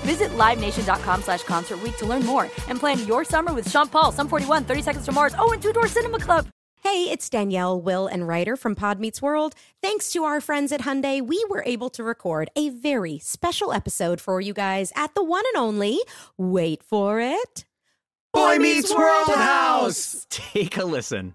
Visit LiveNation.com slash Concert Week to learn more and plan your summer with Sean Paul, Sum 41, 30 Seconds to Mars, oh, and Two Door Cinema Club. Hey, it's Danielle, Will, and Rider from Pod Meets World. Thanks to our friends at Hyundai, we were able to record a very special episode for you guys at the one and only, wait for it, Boy Meets World House. Take a listen.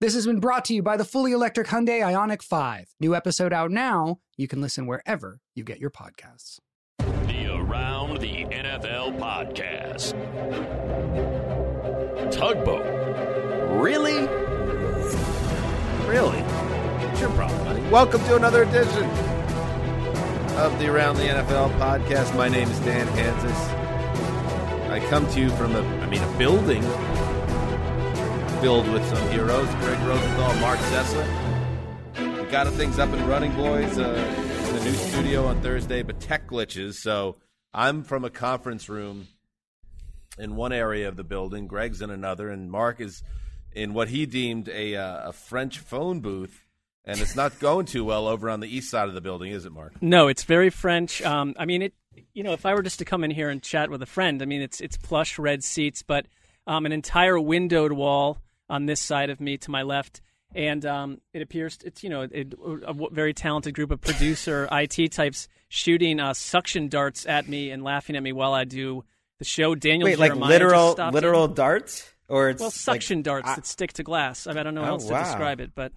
This has been brought to you by the fully electric Hyundai Ioniq 5. New episode out now. You can listen wherever you get your podcasts. The Around the NFL podcast. Tugboat. Really? Really? It's your problem, buddy. Welcome to another edition of the Around the NFL podcast. My name is Dan Hanzus. I come to you from a, I mean, a building filled with some heroes. Gregg Rosenthal, Marc Sessler. We got things up and running, boys, uh, in the new studio on Thursday, but tech glitches. So I'm from a conference room in one area of the building. Greg's in another, and Mark is in what he deemed a uh, a French phone booth, and it's not going too well over on the east side of the building, is it, Mark? No, it's very French. Um, I mean, it. You know, if I were just to come in here and chat with a friend, I mean, it's it's plush red seats, but um, an entire windowed wall on this side of me to my left, and um, it appears it's you know it, a very talented group of producer IT types shooting uh, suction darts at me and laughing at me while I do the show. Daniel Wait, like literal literal in. darts, or it's well like- suction darts I, that stick to glass. I, mean, I don't know how Oh, else wow. to describe it, but.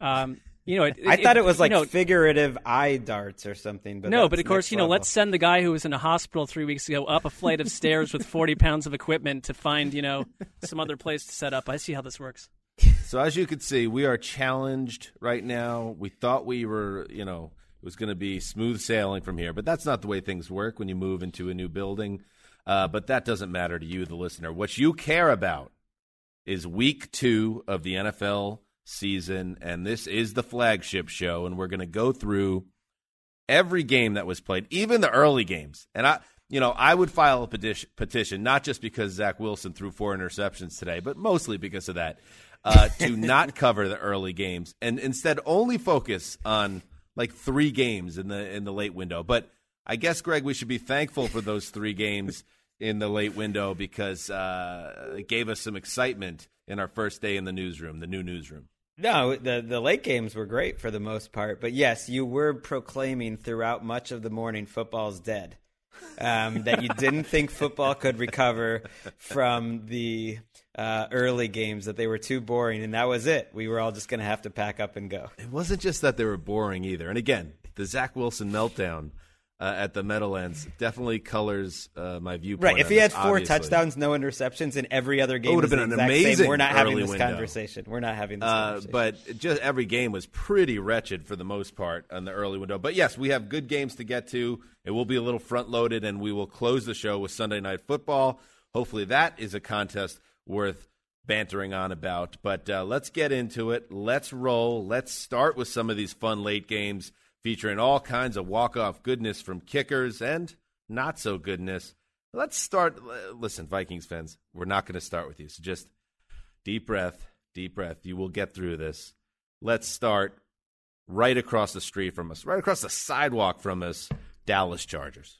Um, you know, it, I thought it was like you know, figurative eye darts or something. But no, but of course, you know, level. let's send the guy who was in a hospital three weeks ago up a flight of stairs with 40 pounds of equipment to find, you know, some other place to set up. I see how this works. So as you can see, we are challenged right now. We thought we were, you know, it was going to be smooth sailing from here, but that's not the way things work when you move into a new building. Uh, but that doesn't matter to you, the listener. What you care about is week two of the NFL season, and this is the flagship show, and we're going to go through every game that was played, even the early games. And I, you know, I would file a petition, petition not just because Zach Wilson threw four interceptions today, but mostly because of that, uh, to not cover the early games and instead only focus on like three games in the in the late window. But I guess, Greg, we should be thankful for those three games in the late window because uh, it gave us some excitement in our first day in the newsroom, the new newsroom. No, the the late games were great for the most part, but yes, you were proclaiming throughout much of the morning football's dead. Um, that you didn't think football could recover from the uh, early games, that they were too boring, and that was it. We were all just going to have to pack up and go. It wasn't just that they were boring either. And again, the Zach Wilson meltdown uh, at the Meadowlands definitely colors uh, my viewpoint. Right. If he had this, four obviously. touchdowns, no interceptions, in every other game It would have been an exact same, amazing We're not having this window. conversation. We're not having this Uh, conversation. but just every game was pretty wretched for the most part on the early window. But yes, we have good games to get to. It will be a little front loaded, and we will close the show with Sunday Night Football. Hopefully, that is a contest worth bantering on about. But uh, let's get into it. Let's roll. Let's start with some of these fun late games featuring all kinds of walk off goodness from kickers and not so goodness. Let's start. Listen, Vikings fans, we're not going to start with you. So just deep breath, deep breath. You will get through this. Let's start right across the street from us, right across the sidewalk from us, Dallas Chargers.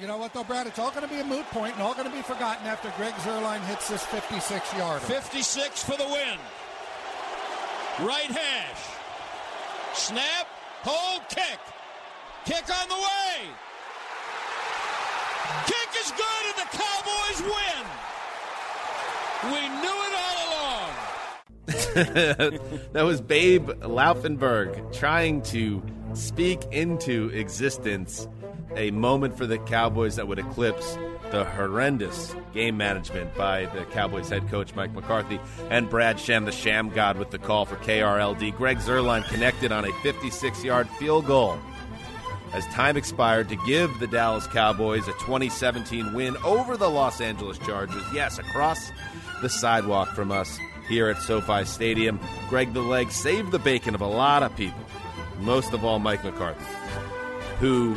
You know what, though, Brad? It's all going to be a moot point and all going to be forgotten after Greg Zuerlein hits this 56 yarder. 56 for the win. Right hash. Snap. Hold. Kick. Kick on the way. Kick is good, and the Cowboys win. We knew it all along. that was Babe Laufenberg trying to speak into existence a moment for the Cowboys that would eclipse the horrendous game management by the Cowboys head coach Mike McCarthy and Brad Sham, the Sham God, with the call for KRLD. Greg Zuerlein connected on a 56 yard field goal as time expired to give the Dallas Cowboys a 2017 win over the Los Angeles Chargers. Yes, across the sidewalk from us here at SoFi Stadium. Greg the Leg saved the bacon of a lot of people, most of all Mike McCarthy, who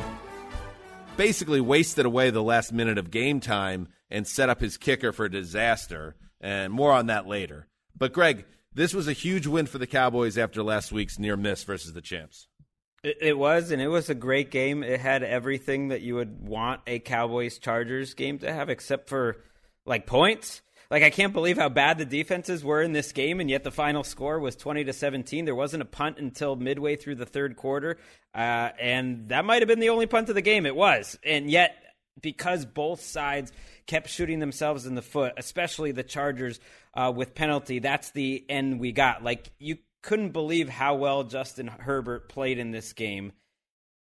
basically wasted away the last minute of game time and set up his kicker for disaster. And more on that later. But, Greg, this was a huge win for the Cowboys after last week's near miss versus the champs. It, was, and it was a great game. It had everything that you would want a Cowboys Chargers game to have, except for like points. Like I can't believe how bad the defenses were in this game, and yet the final score was twenty to seventeen. There wasn't a punt until midway through the third quarter, uh, and that might have been the only punt of the game. It was, and yet because both sides kept shooting themselves in the foot, especially the Chargers uh, with penalty. That's the end we got. Like you couldn't believe how well Justin Herbert played in this game.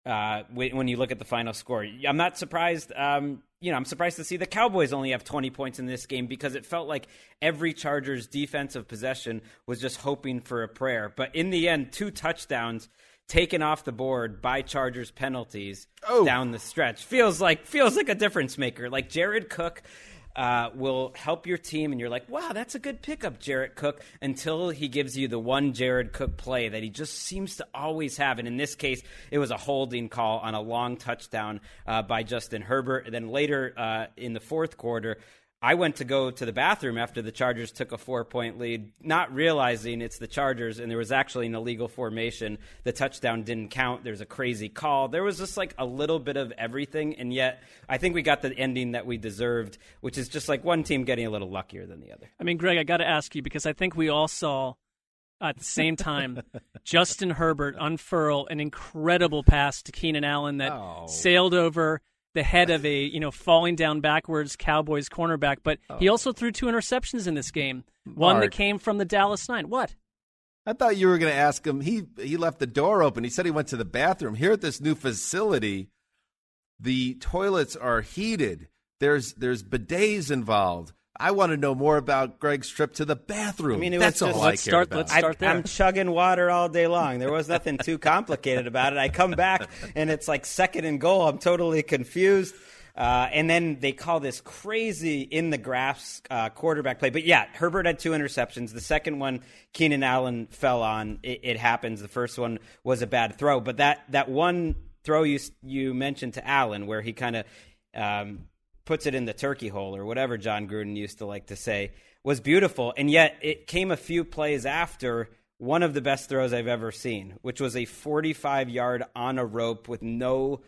Uh, when you look at the final score, I'm not surprised. Um, you know, I'm surprised to see the Cowboys only have 20 points in this game because it felt like every Chargers defensive possession was just hoping for a prayer. But in the end, two touchdowns taken off the board by Chargers penalties oh. down the stretch. Feels like feels like a difference maker. Like Jared Cook uh, will help your team, and you're like, wow, that's a good pickup, Jared Cook, until he gives you the one Jared Cook play that he just seems to always have. And in this case, it was a holding call on a long touchdown uh, by Justin Herbert. And then later uh, in the fourth quarter, I went to go to the bathroom after the Chargers took a four point lead, not realizing it's the Chargers, and there was actually an illegal formation. The touchdown didn't count. There's a crazy call. There was just like a little bit of everything, and yet I think we got the ending that we deserved, which is just like one team getting a little luckier than the other. I mean, Greg, I got to ask you because I think we all saw at the same time Justin Herbert unfurl an incredible pass to Keenan Allen that oh. sailed over the head of a you know falling down backwards Cowboys cornerback, but oh. he also threw two interceptions in this game. One Mark. that came from the Dallas Nine. What? I thought you were going to ask him. He he left the door open. He said he went to the bathroom. Here at this new facility, the toilets are heated. There's there's bidets involved. I want to know more about Greg's trip to the bathroom. I mean, it That's was just, all let's I start, about. Let's start there. I'm chugging water all day long. There was nothing too complicated about it. I come back and it's like second and goal. I'm totally confused. Uh, and then they call this crazy in the graphs uh, quarterback play. But yeah, Herbert had two interceptions. The second one, Keenan Allen fell on. It, it happens. The first one was a bad throw, but that that one throw you you mentioned to Allen, where he kind of um, puts it in the turkey hole or whatever Jon Gruden used to like to say was beautiful. And yet it came a few plays after one of the best throws I've ever seen, which was a 45 yard on a rope with no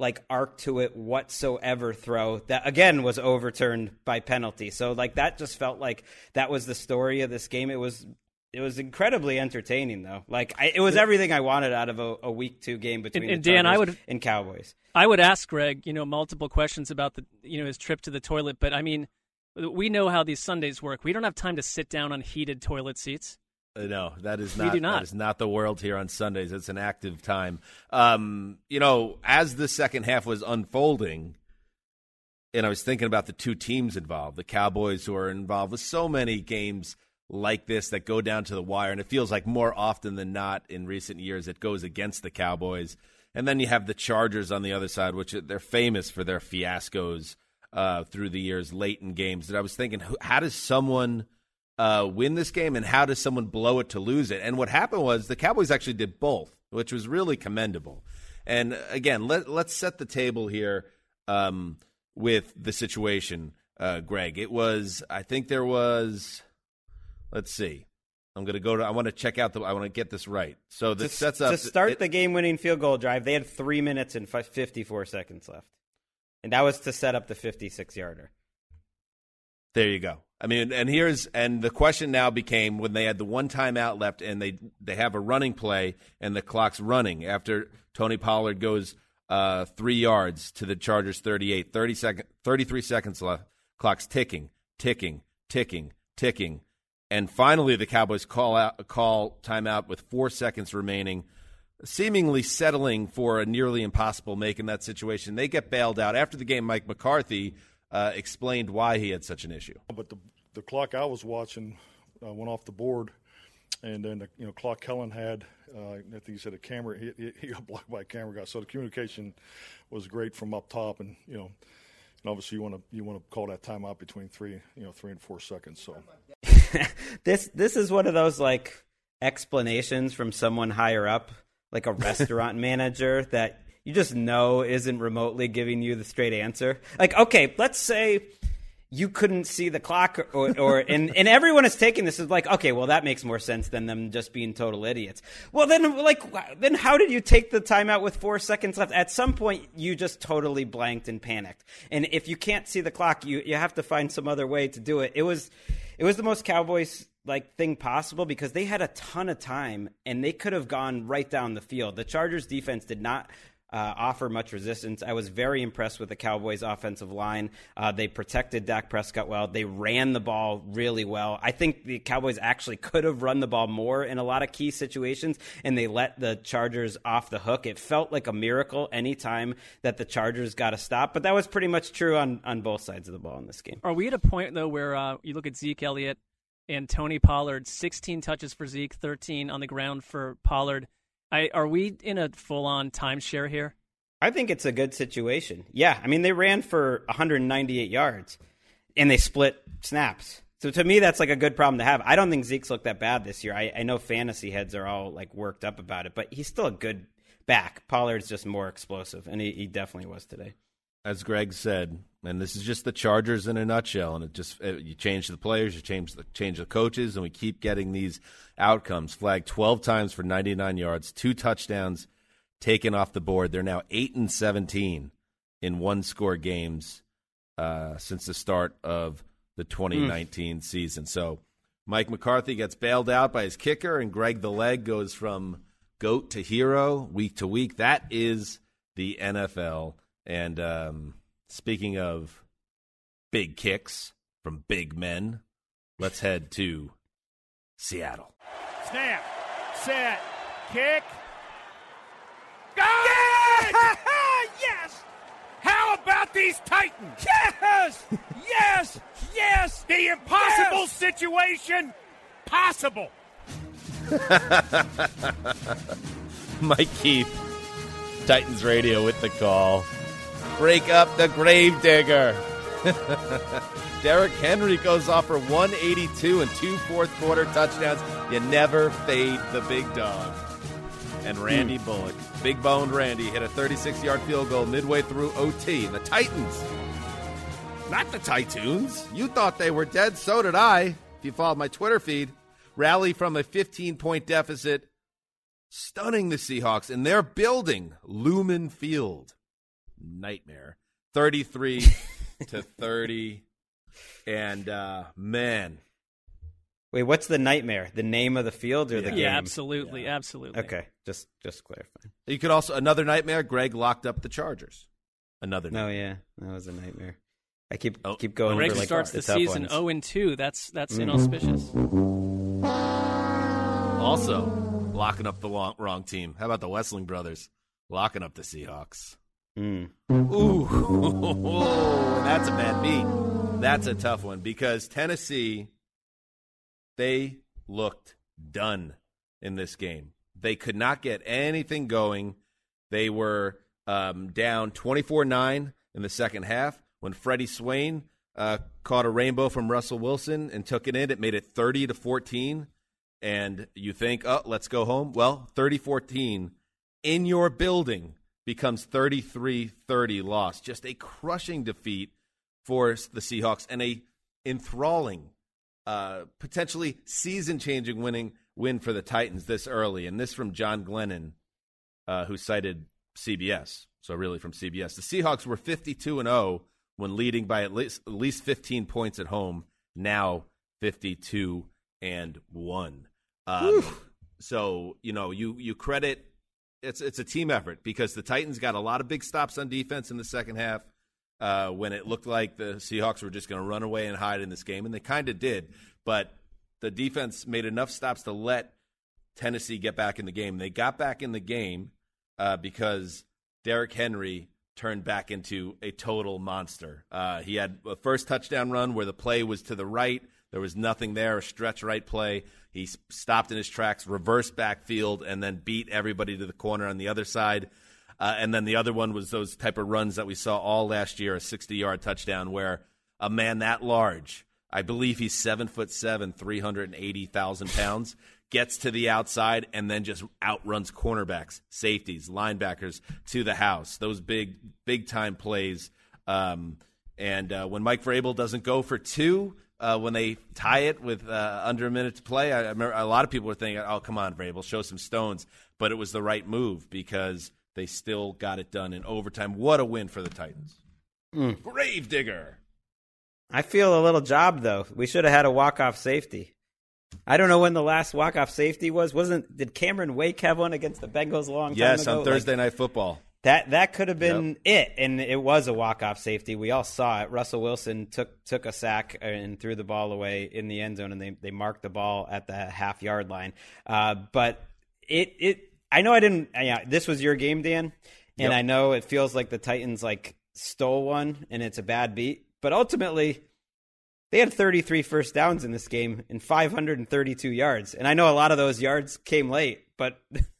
like arc to it whatsoever throw that again was overturned by penalty. So like that just felt like that was the story of this game. It was it was incredibly entertaining though. Like I, it was everything I wanted out of a, a week two game between and, and Dan, I would and Cowboys. I would ask Greg, you know, multiple questions about the you know his trip to the toilet, but I mean, we know how these Sundays work. We don't have time to sit down on heated toilet seats. Uh, no, that is not, not, that is not the world here on Sundays. It's an active time. Um, you know, as the second half was unfolding, and I was thinking about the two teams involved, the Cowboys who are involved with so many games like this that go down to the wire, and it feels like more often than not in recent years it goes against the Cowboys. And then you have the Chargers on the other side, which they're famous for their fiascos uh, through the years, late in games. That I was thinking, how does someone uh, win this game, and how does someone blow it to lose it? And what happened was the Cowboys actually did both, which was really commendable. And again, let, let's set the table here um, with the situation, uh, Greg. It was, I think there was let's see. I'm going to go to. I want to check out the. I want to get this right. So this to, sets up to start it- the game-winning field goal drive. They had three minutes and fi- 54 seconds left, and that was to set up the 56-yarder. There you go. I mean, and here's and the question now became when they had the one timeout left and they they have a running play and the clock's running after Tony Pollard goes uh, three yards to the Chargers 38, 30 second, 33 seconds left. Clock's ticking, ticking, ticking, ticking, and finally the Cowboys call out call timeout with four seconds remaining. Seemingly settling for a nearly impossible make in that situation, they get bailed out after the game. Mike McCarthy uh, explained why he had such an issue. But the the clock I was watching uh, went off the board, and then the you know clock Kellen had. Uh, I think he said a camera. He, he- got blocked by a camera guy. So the communication was great from up top, and you know, and obviously you want to you want to call that timeout between three you know three and four seconds. So this this is one of those like explanations from someone higher up, like a restaurant manager that you just know isn't remotely giving you the straight answer. Like, okay, let's say you couldn't see the clock or, or and, and everyone is taking this as like okay well that makes more sense than them just being total idiots. Well then like then how did you take the timeout with four seconds left? At some point you just totally blanked and panicked. And if you can't see the clock you you have to find some other way to do it. It was it was the most cowboys like thing possible because they had a ton of time and they could have gone right down the field. The chargers defense did not uh, offer much resistance. I was very impressed with the Cowboys' offensive line. Uh, they protected Dak Prescott well. They ran the ball really well. I think the Cowboys actually could have run the ball more in a lot of key situations, and they let the Chargers off the hook. It felt like a miracle anytime that the Chargers got a stop, but that was pretty much true on, on both sides of the ball in this game. Are we at a point though where uh, you look at Zeke Elliott and Tony Pollard, 16 touches for Zeke, 13 on the ground for Pollard? I, are we in a full-on timeshare here? I think it's a good situation. Yeah, I mean they ran for 198 yards, and they split snaps. So to me, that's like a good problem to have. I don't think Zeke's looked that bad this year. I, I know fantasy heads are all like worked up about it, but he's still a good back. Pollard's just more explosive, and he, he definitely was today. as Greg said, and this is just the Chargers in a nutshell. And it just uh, you change the players, you change the change the coaches, and we keep getting these outcomes. Flagged twelve times for ninety nine yards, two touchdowns taken off the board. They're now eight and seventeen in one score games uh, since the start of the twenty nineteen season. So Mike McCarthy gets bailed out by his kicker, and Greg the leg goes from goat to hero week to week. That is the NFL. And um, speaking of big kicks from big men, let's head to Seattle. Snap, set, kick. Go! yes! How about these Titans? Yes! Yes! Yes! The impossible situation possible. Mike Keith, Titans Radio with the call. Break up the gravedigger. Derrick Henry goes off for 182 and two fourth quarter touchdowns. You never fade the big dog. And Randy hmm. Bullock, big boned Randy, hit a 36 yard field goal midway through OT. And the Titans, not the Titans, you thought they were dead, so did I. If you followed my Twitter feed, rally from a 15 point deficit stunning the Seahawks, and they're building Lumen Field. Nightmare. 33 to 30. And uh, man, Wait, what's the nightmare? The name of the field or the game? Yeah, game? absolutely, absolutely. Okay, just just clarifying. you could also another nightmare. Greg locked up the Chargers. Another. No, nightmare. yeah, that was a nightmare. I keep Oh, keep going. Greg for, like, starts the tough season ones. 0 and 2. That's that's Mhm. inauspicious. Also, locking up the wrong, wrong team. How about the Wessling brothers locking up the Seahawks? Mm. Ooh, that's a bad beat. That's a tough one because Tennessee, they looked done in this game. They could not get anything going. They were um, down 24 9 in the second half when Freddie Swain uh, caught a rainbow from Russell Wilson and took it in. It made it 30 to 14. And you think, oh, let's go home. Well, 30 14 in your building becomes 33 30 loss. Just a crushing defeat for the Seahawks and a enthralling uh, potentially season-changing winning win for the Titans this early, and this from John Glennon, uh, who cited CBS. So really from CBS, the Seahawks were 52 and 0 when leading by at least at least 15 points at home. Now 52 and one. Um, so you know you you credit it's it's a team effort because the Titans got a lot of big stops on defense in the second half uh, when it looked like the Seahawks were just going to run away and hide in this game, and they kind of did. But the defense made enough stops to let Tennessee get back in the game. They got back in the game uh, because Derrick Henry turned back into a total monster. Uh, he had a first touchdown run where the play was to the right. There was nothing there, a stretch right play. He stopped in his tracks, reversed backfield, and then beat everybody to the corner on the other side. Uh, and then the other one was those type of runs that we saw all last year, a 60 yard touchdown where a man that large, I believe he's seven foot seven, 380,000 pounds, gets to the outside and then just outruns cornerbacks, safeties, linebackers to the house. Those big, big time plays. Um, and uh, when Mike Vrabel doesn't go for two, uh, when they tie it with uh, under a minute to play, I, I remember a lot of people were thinking, "Oh, come on, Vrabel, show some stones." But it was the right move because they still got it done in overtime. What a win for the Titans! Mm. Grave digger. I feel a little job though. We should have had a walk off safety. I don't know when the last walk off safety was. Wasn't did Cameron Wake have one against the Bengals a long yes, time ago? on Thursday like, Night Football. That that could have been yep. it, and it was a walk off safety. We all saw it. Russell Wilson took took a sack and threw the ball away in the end zone, and they they marked the ball at the half yard line. Uh, but it it I know I didn't. Yeah, this was your game, Dan, and yep. I know it feels like the Titans like stole one, and it's a bad beat. But ultimately, they had 33 first downs in this game and 532 yards. And I know a lot of those yards came late, but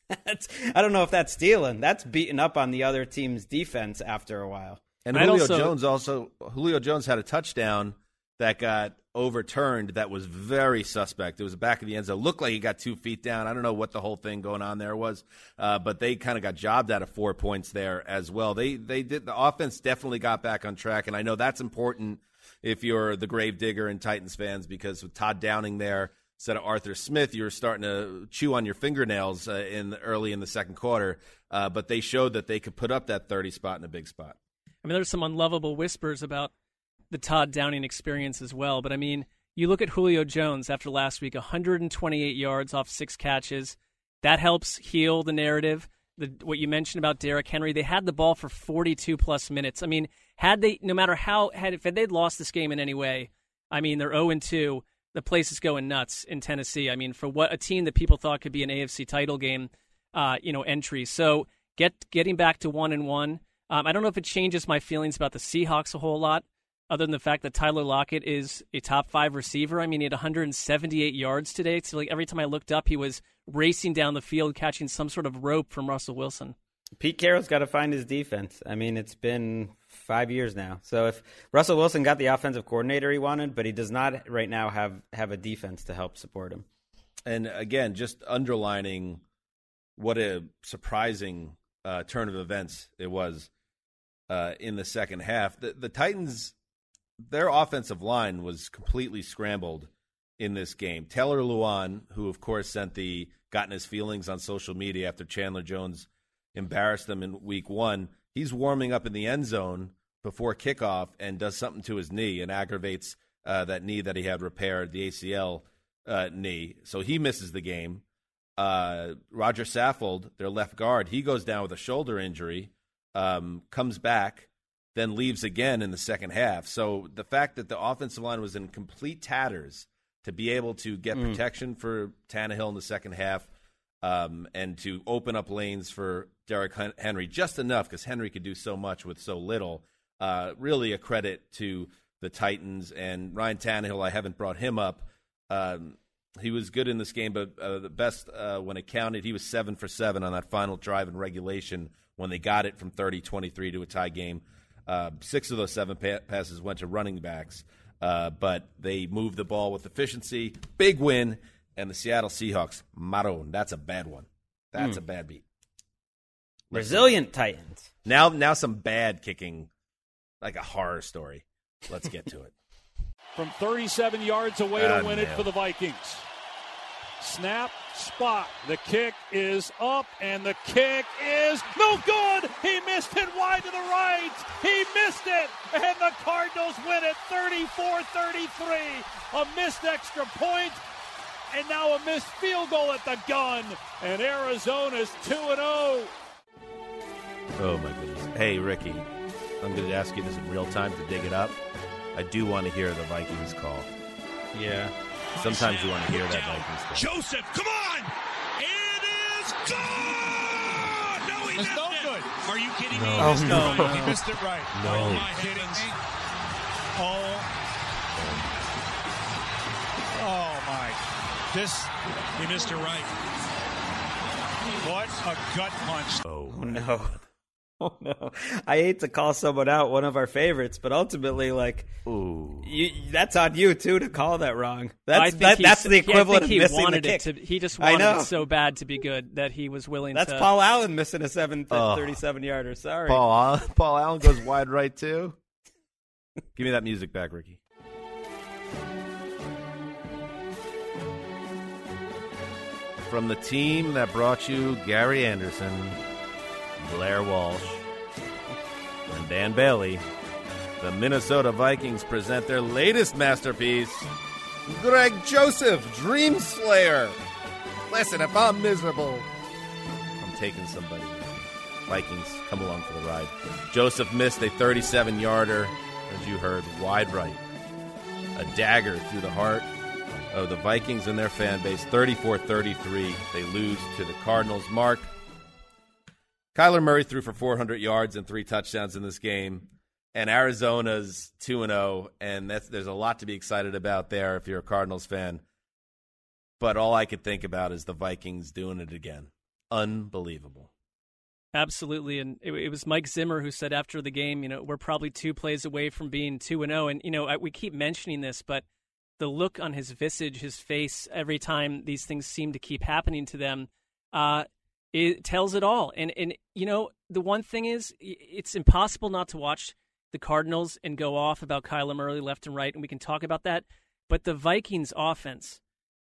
I don't know if that's stealing. That's beating up on the other team's defense after a while. And Julio also, Jones also Julio Jones had a touchdown that got overturned that was very suspect. It was the back of the end zone. Looked like he got two feet down. I don't know what the whole thing going on there was, uh, but they kind of got jobbed out of four points there as well. They they did the offense definitely got back on track, and I know that's important if you're the grave digger and Titans fans because with Todd Downing there instead of Arthur Smith, you were starting to chew on your fingernails uh, in early in the second quarter. Uh, but they showed that they could put up that 30 spot in a big spot. I mean, there's some unlovable whispers about the Todd Downing experience as well. But I mean, you look at Julio Jones after last week, 128 yards off six catches. That helps heal the narrative. The, what you mentioned about Derrick Henry, they had the ball for 42 plus minutes. I mean, had they, no matter how, had if they'd lost this game in any way, I mean, they're 0 2. The place is going nuts in Tennessee. I mean, for what a team that people thought could be an AFC title game, uh, you know, entry. So get getting back to one and one. Um, I don't know if it changes my feelings about the Seahawks a whole lot other than the fact that Tyler Lockett is a top five receiver. I mean, he had 178 yards today. So like every time I looked up, he was racing down the field, catching some sort of rope from Russell Wilson. Pete Carroll's got to find his defense. I mean, it's been five years now. So if Russell Wilson got the offensive coordinator he wanted, but he does not right now have have a defense to help support him. And again, just underlining what a surprising uh, turn of events it was uh, in the second half. The, the Titans their offensive line was completely scrambled in this game. Taylor Lewan, who of course sent the gotten his feelings on social media after Chandler Jones embarrassed them in week one, he's warming up in the end zone before kickoff and does something to his knee and aggravates uh, that knee that he had repaired, the ACL uh, knee. So he misses the game. Uh, Roger Saffold, their left guard, he goes down with a shoulder injury, um, comes back then leaves again in the second half. So the fact that the offensive line was in complete tatters to be able to get mm. protection for Tannehill in the second half um, and to open up lanes for Derrick Henry just enough because Henry could do so much with so little. Uh, really a credit to the Titans and Ryan Tannehill. I haven't brought him up. Um, he was good in this game, but uh, the best uh, when it counted, he was seven for seven on that final drive in regulation when they got it from 30 23 to a tie game. Uh, six of those seven pa- passes went to running backs, uh, but they moved the ball with efficiency. Big win, and the Seattle Seahawks, Maroon. That's a bad one. That's mm. a bad beat. Resilient Titans. Now, now some bad kicking, like a horror story. Let's get to it. from 37 yards away Ah, to win it for the Vikings. Snap, spot. The kick is up, and the kick is no good. He missed it wide to the right. He missed it, and the Cardinals win it 34 33. A missed extra point, and now a missed field goal at the gun. And Arizona's 2 0. Oh my goodness. Hey, Ricky, I'm going to ask you this in real time to dig it up. I do want to hear the Vikings call. Yeah. Sometimes you want to hear that Vikings call. Joseph, come on! It is gone! No, he missed no it. good. Are you kidding No. me? Oh, He missed no. it. He missed it right. No. Oh, my heavens. Oh. Oh, my. This, he missed it right. What a gut punch. Oh, oh no. Oh no! I hate to call someone out, one of our favorites, but ultimately, like, Ooh. you, that's on you too to call that wrong. That's I think that, that's the yeah, equivalent I think of he missing wanted the kick. it to. He just I wanted it so bad to be good that he was willing That's to. Paul Allen missing a seven Oh. 37 yarder. Sorry, Paul, Paul Allen goes wide right too. Give me that music back, Ricky. From the team that brought you Gary Anderson, Blair Walsh, and Dan Bailey, the Minnesota Vikings present their latest masterpiece, Greg Joseph, Dream Slayer. Listen, if I'm miserable, I'm taking somebody. Vikings come along for the ride. Joseph missed a 37 yarder, as you heard, wide right. A dagger through the heart of the Vikings and their fan base. 34 33. They lose to the Cardinals. Mark, Kyler Murray threw for 400 yards and three touchdowns in this game. And Arizona's 2 0. And that's, there's a lot to be excited about there if you're a Cardinals fan. But all I could think about is the Vikings doing it again. Unbelievable. Absolutely, and it, it was Mike Zimmer who said after the game, you know, we're probably two plays away from being two and zero. And you know, I, we keep mentioning this, but the look on his visage, his face, every time these things seem to keep happening to them, uh, it tells it all. And and you know, the one thing is, it's impossible not to watch the Cardinals and go off about Kyler Murray left and right, and we can talk about that. But the Vikings offense,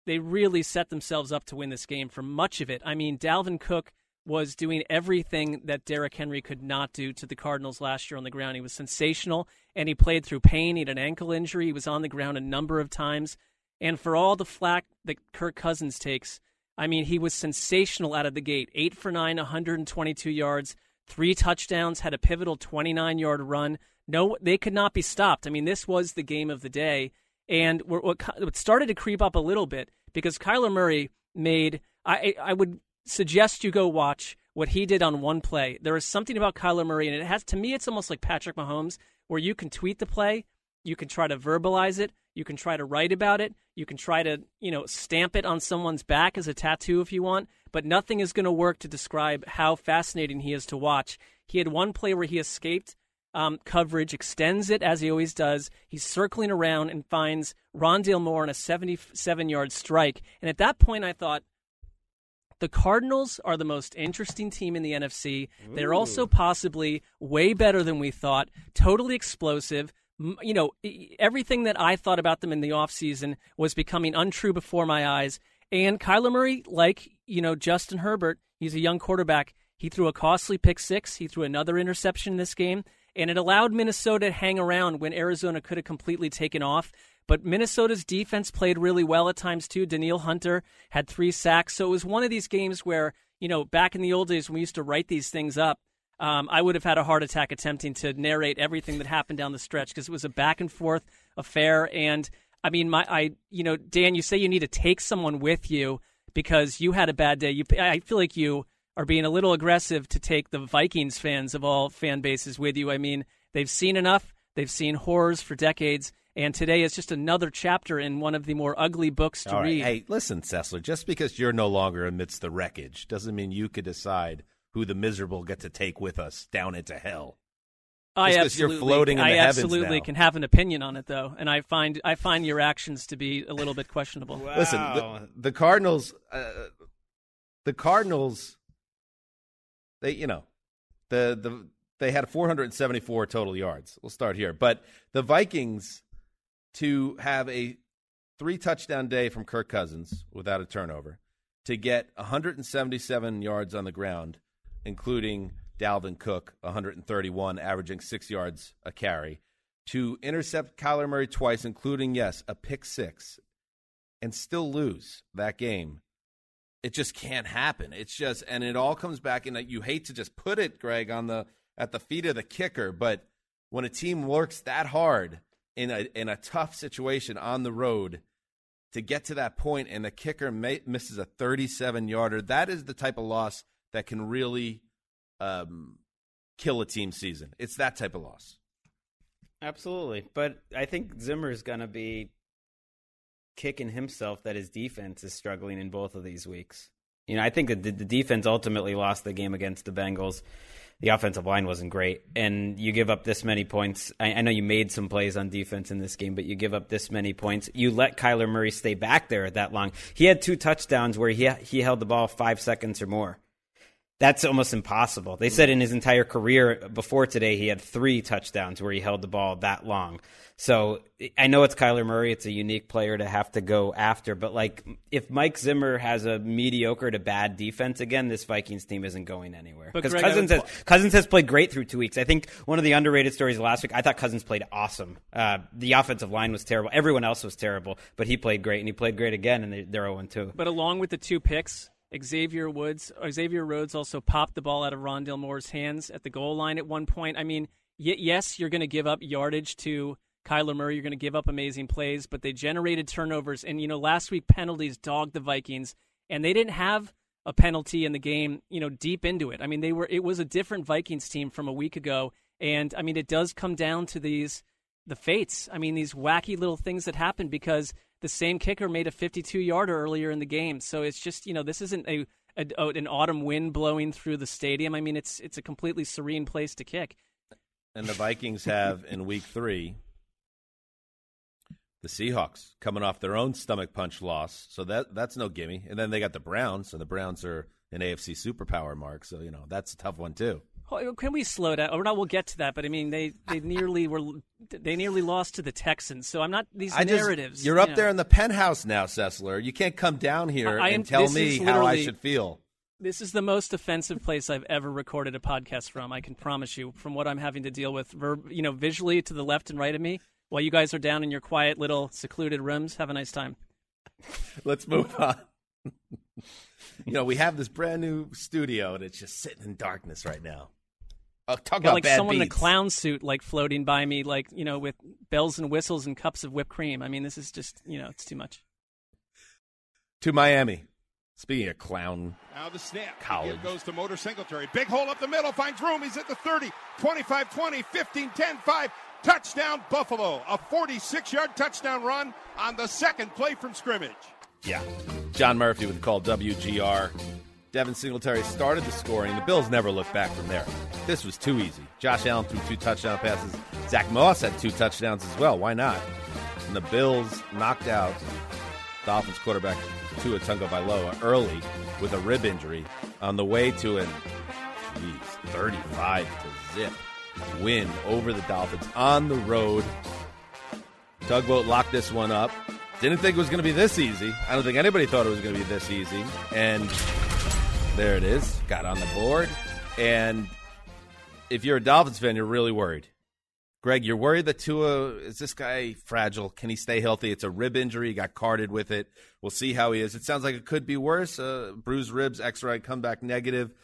they really set themselves up to win this game for much of it. I mean, Dalvin Cook was doing everything that Derrick Henry could not do to the Cardinals last year on the ground. He was sensational, and he played through pain. He had an ankle injury. He was on the ground a number of times. And for all the flack that Kirk Cousins takes, I mean, he was sensational out of the gate. Eight for nine, 122 yards, three touchdowns, had a pivotal 29 yard run. No, they could not be stopped. I mean, this was the game of the day. And what, started to creep up a little bit because Kyler Murray made, I, I would suggest you go watch what he did on one play. There is something about Kyler Murray, and it has, to me, it's almost like Patrick Mahomes, where you can tweet the play, you can try to verbalize it, you can try to write about it, you can try to, you know, stamp it on someone's back as a tattoo if you want, but nothing is going to work to describe how fascinating he is to watch. He had one play where he escaped um, coverage, extends it as he always does. He's circling around and finds Rondale Moore on a 77 yard strike. And at that point, I thought, the Cardinals are the most interesting team in the NFC. They're also possibly way better than we thought, totally explosive. You know, everything that I thought about them in the offseason was becoming untrue before my eyes. And Kyler Murray, like, you know, Justin Herbert, he's a young quarterback. He threw a costly pick six. He threw another interception in this game, and it allowed Minnesota to hang around when Arizona could have completely taken off. But Minnesota's defense played really well at times too. Danielle Hunter had three sacks, so it was one of these games where you know back in the old days when we used to write these things up, um, I would have had a heart attack attempting to narrate everything that happened down the stretch because it was a back and forth affair. And I mean, my I you know Dan, you say you need to take someone with you because you had a bad day. You I feel like you are being a little aggressive to take the Vikings fans of all fan bases with you. I mean, they've seen enough. They've seen horrors for decades. And today is just another chapter in one of the more ugly books to All right. read. Hey, listen, Sessler, just because you're no longer amidst the wreckage doesn't mean you could decide who the miserable get to take with us down into hell. I Just 'cause absolutely, you're floating in I the absolutely can have an opinion on it, though, and I find I find your actions to be a little bit questionable. Listen, the, the Cardinals, uh, the Cardinals, they you know, the the they had 474 total yards. We'll start here, but the Vikings to have a three touchdown day from Kirk Cousins without a turnover, to get 177 yards on the ground, including Dalvin Cook, 131, averaging six yards a carry, to intercept Kyler Murray twice, including, yes, a pick six, and still lose that game. It just can't happen. It's just, and it all comes back, and you hate to just put it, Greg, on the at the feet of the kicker, but when a team works that hard in a in a tough situation on the road to get to that point, and the kicker may, misses a 37 yarder, that is the type of loss that can really um, kill a team season. It's that type of loss. Absolutely. But I think Zimmer's going to be kicking himself that his defense is struggling in both of these weeks. You know, I think that the defense ultimately lost the game against the Bengals. The offensive line wasn't great, and you give up this many points. I, I, know you made some plays on defense in this game, but you give up this many points. You let Kyler Murray stay back there that long. He had two touchdowns where he he held the ball five seconds or more that's almost impossible. They said in his entire career before today, he had three touchdowns where he held the ball that long. So I know it's Kyler Murray. It's a unique player to have to go after. But like, if Mike Zimmer has a mediocre to bad defense again, this Vikings team isn't going anywhere. Because Cousins has Cousins has played great through two weeks. I think one of the underrated stories last week. I thought Cousins played awesome. Uh, the offensive line was terrible. Everyone else was terrible, but he played great, and he played great again. And they're zero two. But along with the two picks, Xavier Woods, uh, Xavier Rhodes also popped the ball out of Rondale Moore's hands at the goal line at one point. I mean, yes, you're going to give up yardage to Kyler Murray. You're going to give up amazing plays, but they generated turnovers. And you know, last week penalties dogged the Vikings, and they didn't have a penalty in the game. You know, deep into it. I mean, they were. It was a different Vikings team from a week ago, and I mean, it does come down to these the fates. I mean, these wacky little things that happen because the same kicker made a 52 yarder earlier in the game. So it's just, you know, this isn't a, a, an autumn wind blowing through the stadium. I mean, it's it's a completely serene place to kick. And the Vikings have in week 3 the Seahawks coming off their own stomach punch loss. So that that's no gimme. And then they got the Browns, and the Browns are an AFC superpower mark. So, you know, that's a tough one too. Oh, can we slow down? Oh, or not? We'll get to that. But I mean, they they nearly were they nearly lost to the Texans. So I'm not these I narratives. Just, you're up know. there in the penthouse now, Sessler. You can't come down here I, and tell me how I should feel. This is the most offensive place I've ever recorded a podcast from. I can promise you, from what I'm having to deal with, verb, you know, visually to the left and right of me, while you guys are down in your quiet little secluded rooms. Have a nice time. Let's move on. you know, we have this brand new studio, and it's just sitting in darkness right now. Oh, talk about like bad someone beats. in a clown suit, like floating by me, like you know, with bells and whistles and cups of whipped cream. I mean, this is just you know, it's too much. To Miami. Speaking of clown. Now the snap. College. Here goes to Motor Singletary. Big hole up the middle. Finds room. He's at the 30, 25, 20, 15, 10, 5. Touchdown Buffalo. A 46 yard touchdown run on the second play from scrimmage. Yeah. John Murphy would call WGR. Devin Singletary started the scoring. The Bills never looked back from there. This was too easy. Josh Allen threw two touchdown passes. Zach Moss had two touchdowns as well. Why not? And the Bills knocked out Dolphins quarterback Tua Tagovailoa early with a rib injury on the way to an geez, 35 to zip win over the Dolphins on the road. Tugboat locked this one up. Didn't think it was going to be this easy. I don't think anybody thought it was going to be this easy. And there it is. Got on the board. And if you're a Dolphins fan, you're really worried. Greg, you're worried that Tua is this guy fragile? Can he stay healthy? It's a rib injury. He got carded with it. We'll see how he is. It sounds like it could be worse. Uh, bruised ribs, X-ray, come back negative.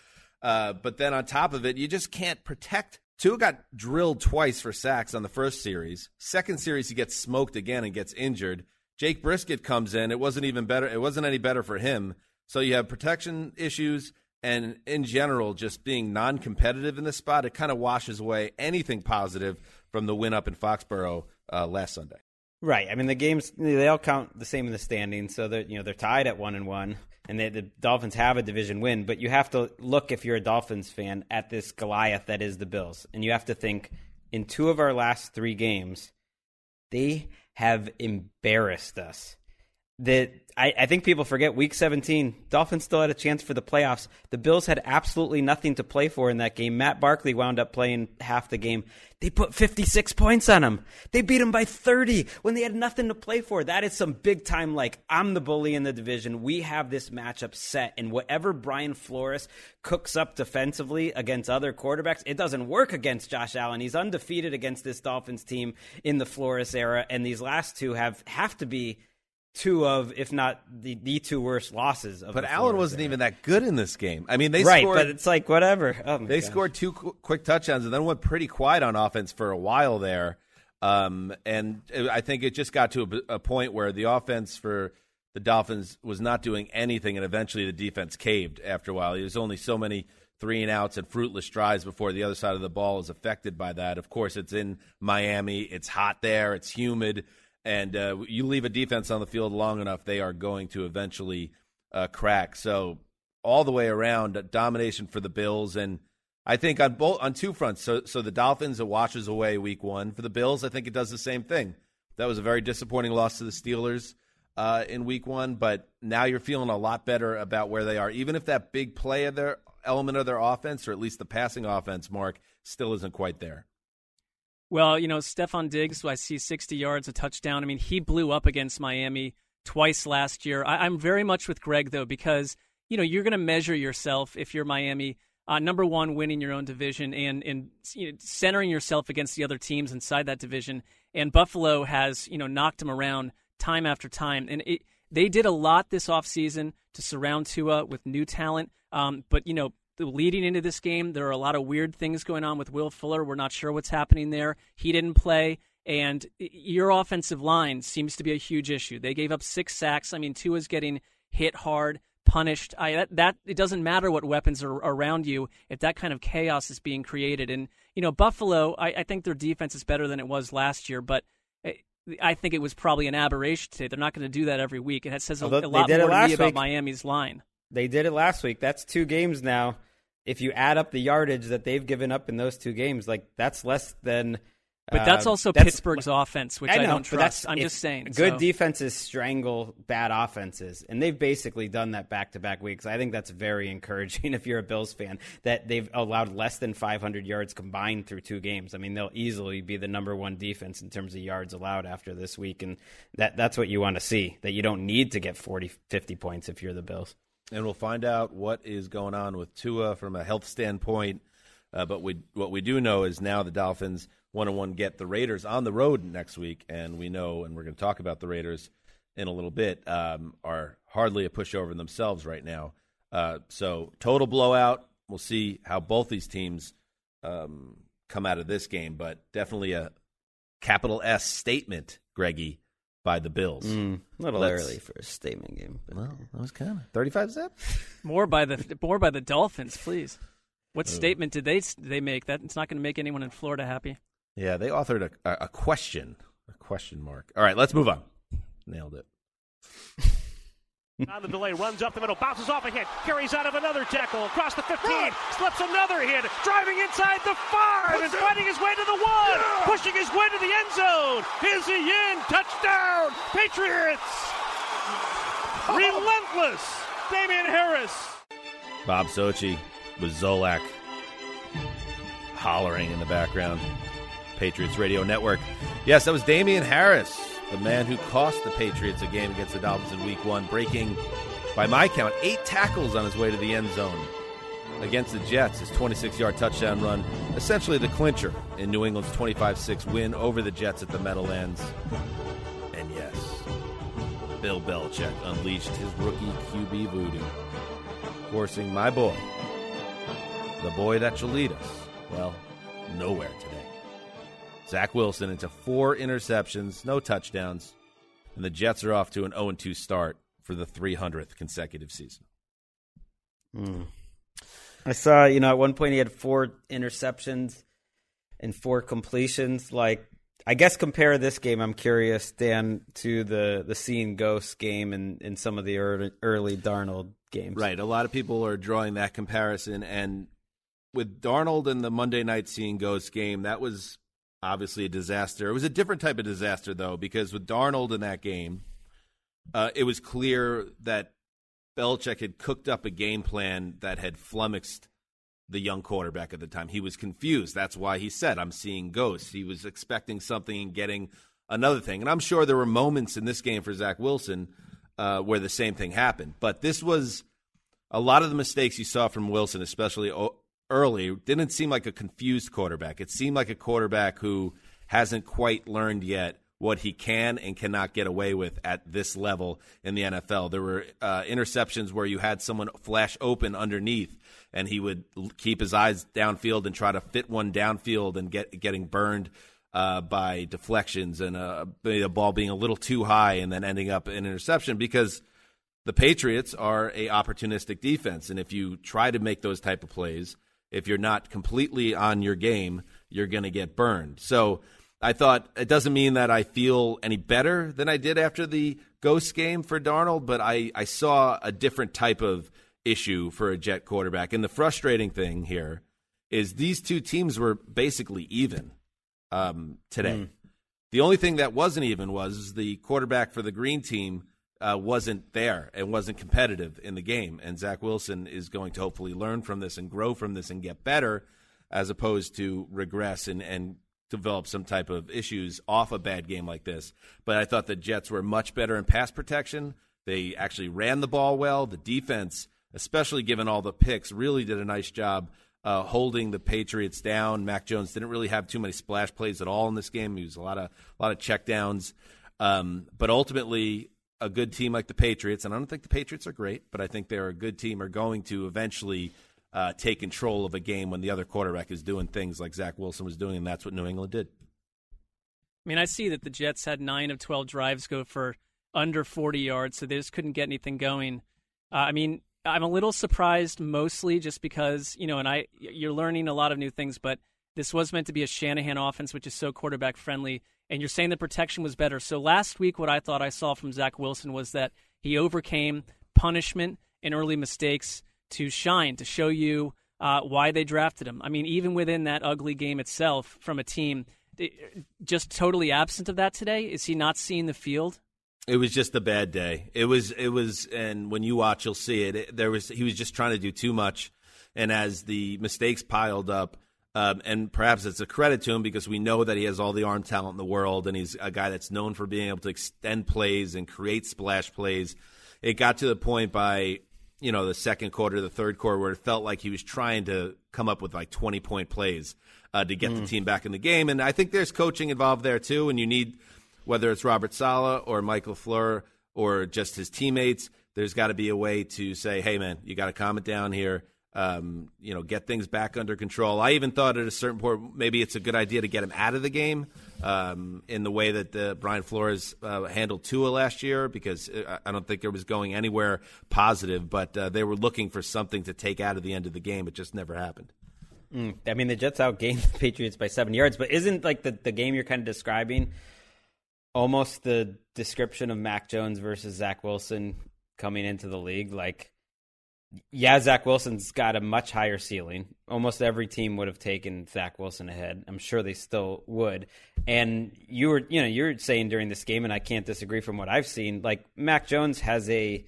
Uh, but then on top of it, you just can't protect. Tua got drilled twice for sacks on the first series. Second series, he gets smoked again and gets injured. Jacoby Brissett comes in. It wasn't even better. It wasn't any better for him. So you have protection issues and in general just being non-competitive in this spot. It kind of washes away anything positive from the win up in Foxborough uh, last Sunday. Right. I mean, the games they all count the same in the standings, so that you know they're tied at one and one, and they, the Dolphins have a division win. But you have to look if you're a Dolphins fan at this Goliath that is the Bills, and you have to think in two of our last three games, they have embarrassed us that I, I think people forget week 17 dolphins still had a chance for the playoffs. The bills had absolutely nothing to play for in that game. Matt barkley wound up playing half the game. They put 56 points on him. They beat him by 30 when they had nothing to play for. That is some big time like i'm the bully in the division. We have this matchup set and whatever brian flores cooks up defensively against other quarterbacks it doesn't work against josh allen. He's undefeated against this dolphins team in the flores era and these last two have have to be two of, if not the, the two worst losses. Of But the Allen wasn't era. even that good in this game. I mean, they right, scored, but it's like whatever. Oh they gosh. scored two qu- quick touchdowns and then went pretty quiet on offense for a while there. Um, and I think it just got to a point where the offense for the Dolphins was not doing anything, and eventually the defense caved after a while. There's only so many three and outs and fruitless drives before the other side of the ball is affected by that. Of course, it's in Miami. It's hot there. It's humid. And uh, you leave a defense on the field long enough, they are going to eventually uh, crack. So all the way around, uh, domination for the Bills, and I think on both on two fronts. So, so the Dolphins it washes away Week One for the Bills. I think it does the same thing. That was a very disappointing loss to the Steelers uh, in Week One, but now you're feeling a lot better about where they are, even if that big play of their element of their offense, or at least the passing offense, Mark, still isn't quite there. Well, you know, Stefon Diggs, I see 60 yards, a touchdown. I mean, he blew up against Miami twice last year. I, I'm very much with Greg, though, because, you know, you're going to measure yourself if you're Miami. Uh, number one, winning your own division and, and you know, centering yourself against the other teams inside that division. And Buffalo has, you know, knocked them around time after time. And it, they did a lot this offseason to surround Tua with new talent. Um, but, you know, leading into this game, there are a lot of weird things going on with Will Fuller. We're not sure what's happening there. He didn't play. And your offensive line seems to be a huge issue. They gave up six sacks. I mean, Tua's getting hit hard, punished. I, that, that it doesn't matter what weapons are around you if that kind of chaos is being created. And you know, Buffalo, I, I think their defense is better than it was last year, but eh, I think it was probably an aberration today. They're not going to do that every week. It says a, a lot more to me about week. Miami's line. They did it last week. That's two games now. If you add up the yardage that they've given up in those two games, like that's less than. But that's uh, also that's- Pittsburgh's offense, which I, know, don't trust. I'm just saying. Good so. defenses strangle bad offenses, and they've basically done that back to back weeks. I think that's very encouraging if you're a Bills fan that they've allowed less than 500 yards combined through two games. I mean, they'll easily be the number one defense in terms of yards allowed after this week, and that that's what you want to see. That you don't need to get 40, 50 points if you're the Bills. And we'll find out what is going on with Tua from a health standpoint. Uh, but we, what we do know is now the Dolphins one on one get the Raiders on the road next week, and we know, and we're going to talk about the Raiders in a little bit, um, are hardly a pushover themselves right now. Uh, so total blowout. We'll see how both these teams um, come out of this game, but definitely a capital S statement, Greggy, by the Bills. Mm, a little Let's- early for a statement game. but- Well, that was kind of thirty-five zip. More by the more by the Dolphins, please. What Oh. statement did they they make? That it's not going to make anyone in Florida happy. Yeah, they authored a, a, a question, a question mark. All right, let's move on. Nailed it. On the delay, runs up the middle, bounces off a hit, carries out of another tackle, across the 15, slips another hit, driving inside the five, and fighting his way to the one, pushing his way to the end zone. Is he in? Touchdown, Patriots! Oh. Relentless, Damien Harris. Bob Socci with Zolak hollering in the background. Patriots Radio Network. Yes, that was Damien Harris, the man who cost the Patriots a game against the Dolphins in Week One, breaking, by my count, eight tackles on his way to the end zone against the Jets. His 26-yard touchdown run, essentially the clincher in New England's 25-6 win over the Jets at the Meadowlands. And yes, Bill Belichick unleashed his rookie QB voodoo, forcing my boy, the boy that shall lead us, well, nowhere today. Zach Wilson into four interceptions, no touchdowns, and the Jets are off to an 0 2 start for the 300th consecutive season. Mm. I saw, you know, at one point he had four interceptions and four completions. Like, I guess compare this game. I'm curious, Dan, to the the Seeing Ghosts game and in some of the early, early Darnold games. Right. A lot of people are drawing that comparison. And with Darnold and the Monday night seeing Ghosts game, that was obviously a disaster. It was a different type of disaster, though, because with Darnold in that game, uh, it was clear that Belichick had cooked up a game plan that had flummoxed the young quarterback at the time. He was confused. That's why he said, I'm seeing ghosts. He was expecting something and getting another thing. And I'm sure there were moments in this game for Zach Wilson uh, where the same thing happened. But this was a lot of the mistakes you saw from Wilson, especially early, didn't seem like a confused quarterback. It seemed like a quarterback who hasn't quite learned yet what he can and cannot get away with at this level in the NFL. There were uh, interceptions where you had someone flash open underneath, and he would keep his eyes downfield and try to fit one downfield and get getting burned uh, by deflections and uh, a ball being a little too high and then ending up an interception because the Patriots are a opportunistic defense, and if you try to make those type of plays, if you're not completely on your game, you're going to get burned. So I thought it doesn't mean that I feel any better than I did after the Ghost game for Darnold, but I, I saw a different type of issue for a Jet quarterback. And the frustrating thing here is these two teams were basically even um, today. Mm. The only thing that wasn't even was the quarterback for the Green team uh, wasn't there and wasn't competitive in the game. And Zach Wilson is going to hopefully learn from this and grow from this and get better as opposed to regress and, and develop some type of issues off a bad game like this. But I thought the Jets were much better in pass protection. They actually ran the ball well. The defense, especially given all the picks, really did a nice job uh, holding the Patriots down. Mac Jones didn't really have too many splash plays at all in this game. He was a lot of a lot of checkdowns. Um, but ultimately, a good team like the Patriots, and I don't think the Patriots are great, but I think they're a good team, are going to eventually uh, take control of a game when the other quarterback is doing things like Zach Wilson was doing, and that's what New England did. I mean, I see that the Jets had nine of 12 drives go for under 40 yards, so they just couldn't get anything going. Uh, I mean, I'm a little surprised mostly just because, you know, and I you're learning a lot of new things, but this was meant to be a Shanahan offense, which is so quarterback friendly, and you're saying the protection was better. So last week, what I thought I saw from Zach Wilson was that he overcame punishment and early mistakes to shine, to show you uh, why they drafted him. I mean, even within that ugly game itself from a team, just totally absent of that today. Is he not seeing the field? It was just a bad day. It was, it was, and when you watch, you'll see it. it there was, he was just trying to do too much, and as the mistakes piled up, um, and perhaps it's a credit to him because we know that he has all the arm talent in the world, and he's a guy that's known for being able to extend plays and create splash plays. It got to the point by you know, the second quarter, the third quarter, where it felt like he was trying to come up with like 20 point plays uh, to get mm. the team back in the game. And I think there's coaching involved there too. And you need, whether it's Robert Saleh or Mike LaFleur or just his teammates, there's got to be a way to say, hey, man, you got to calm it down here um, you know, get things back under control. I even thought at a certain point maybe it's a good idea to get him out of the game um, in the way that the Brian Flores uh, handled Tua last year because I don't think it was going anywhere positive, but uh, they were looking for something to take out of the end of the game. It just never happened. Mm, I mean, the Jets outgained the Patriots by seven yards, but isn't like the, the game you're kind of describing almost the description of Mac Jones versus Zach Wilson coming into the league? Like, yeah, Zach Wilson's got a much higher ceiling. Almost every team would have taken Zach Wilson ahead. I'm sure they still would. And you were, you know, you're saying during this game, and I can't disagree from what I've seen. Like Mac Jones has a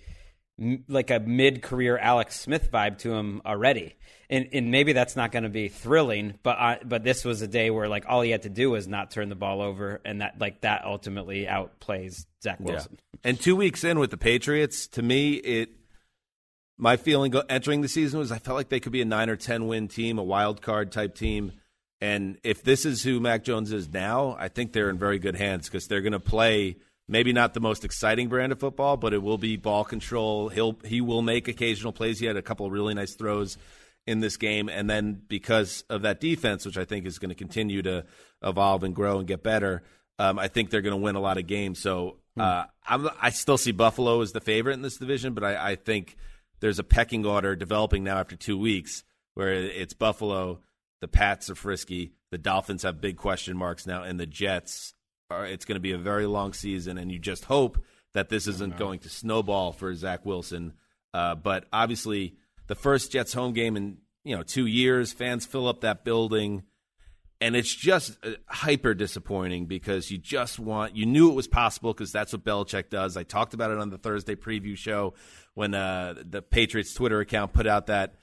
like a mid-career Alex Smith vibe to him already, and and maybe that's not going to be thrilling. But I, but this was a day where like all he had to do was not turn the ball over, and that like that ultimately outplays Zach Wilson. Yeah. And two weeks in with the Patriots, to me, it my feeling entering the season was I felt like they could be a nine or ten win team, a wild card type team. And if this is who Mac Jones is now, I think they're in very good hands because they're going to play maybe not the most exciting brand of football, but it will be ball control. He'll he will make occasional plays. He had a couple of really nice throws in this game, and then because of that defense, which I think is going to continue to evolve and grow and get better, um, I think they're going to win a lot of games. So hmm. uh, i still see Buffalo as the favorite in this division, but I, I think there's a pecking order developing now after two weeks where it's Buffalo, the Pats are frisky, the Dolphins have big question marks now, and the Jets are. It's going to be a very long season, and you just hope that this isn't going to snowball for Zach Wilson. Uh, but obviously, the first Jets home game in you know two years, fans fill up that building. And it's just uh, hyper disappointing because you just want you knew it was possible because that's what Belichick does. I talked about it on the Thursday preview show when uh, the Patriots Twitter account put out that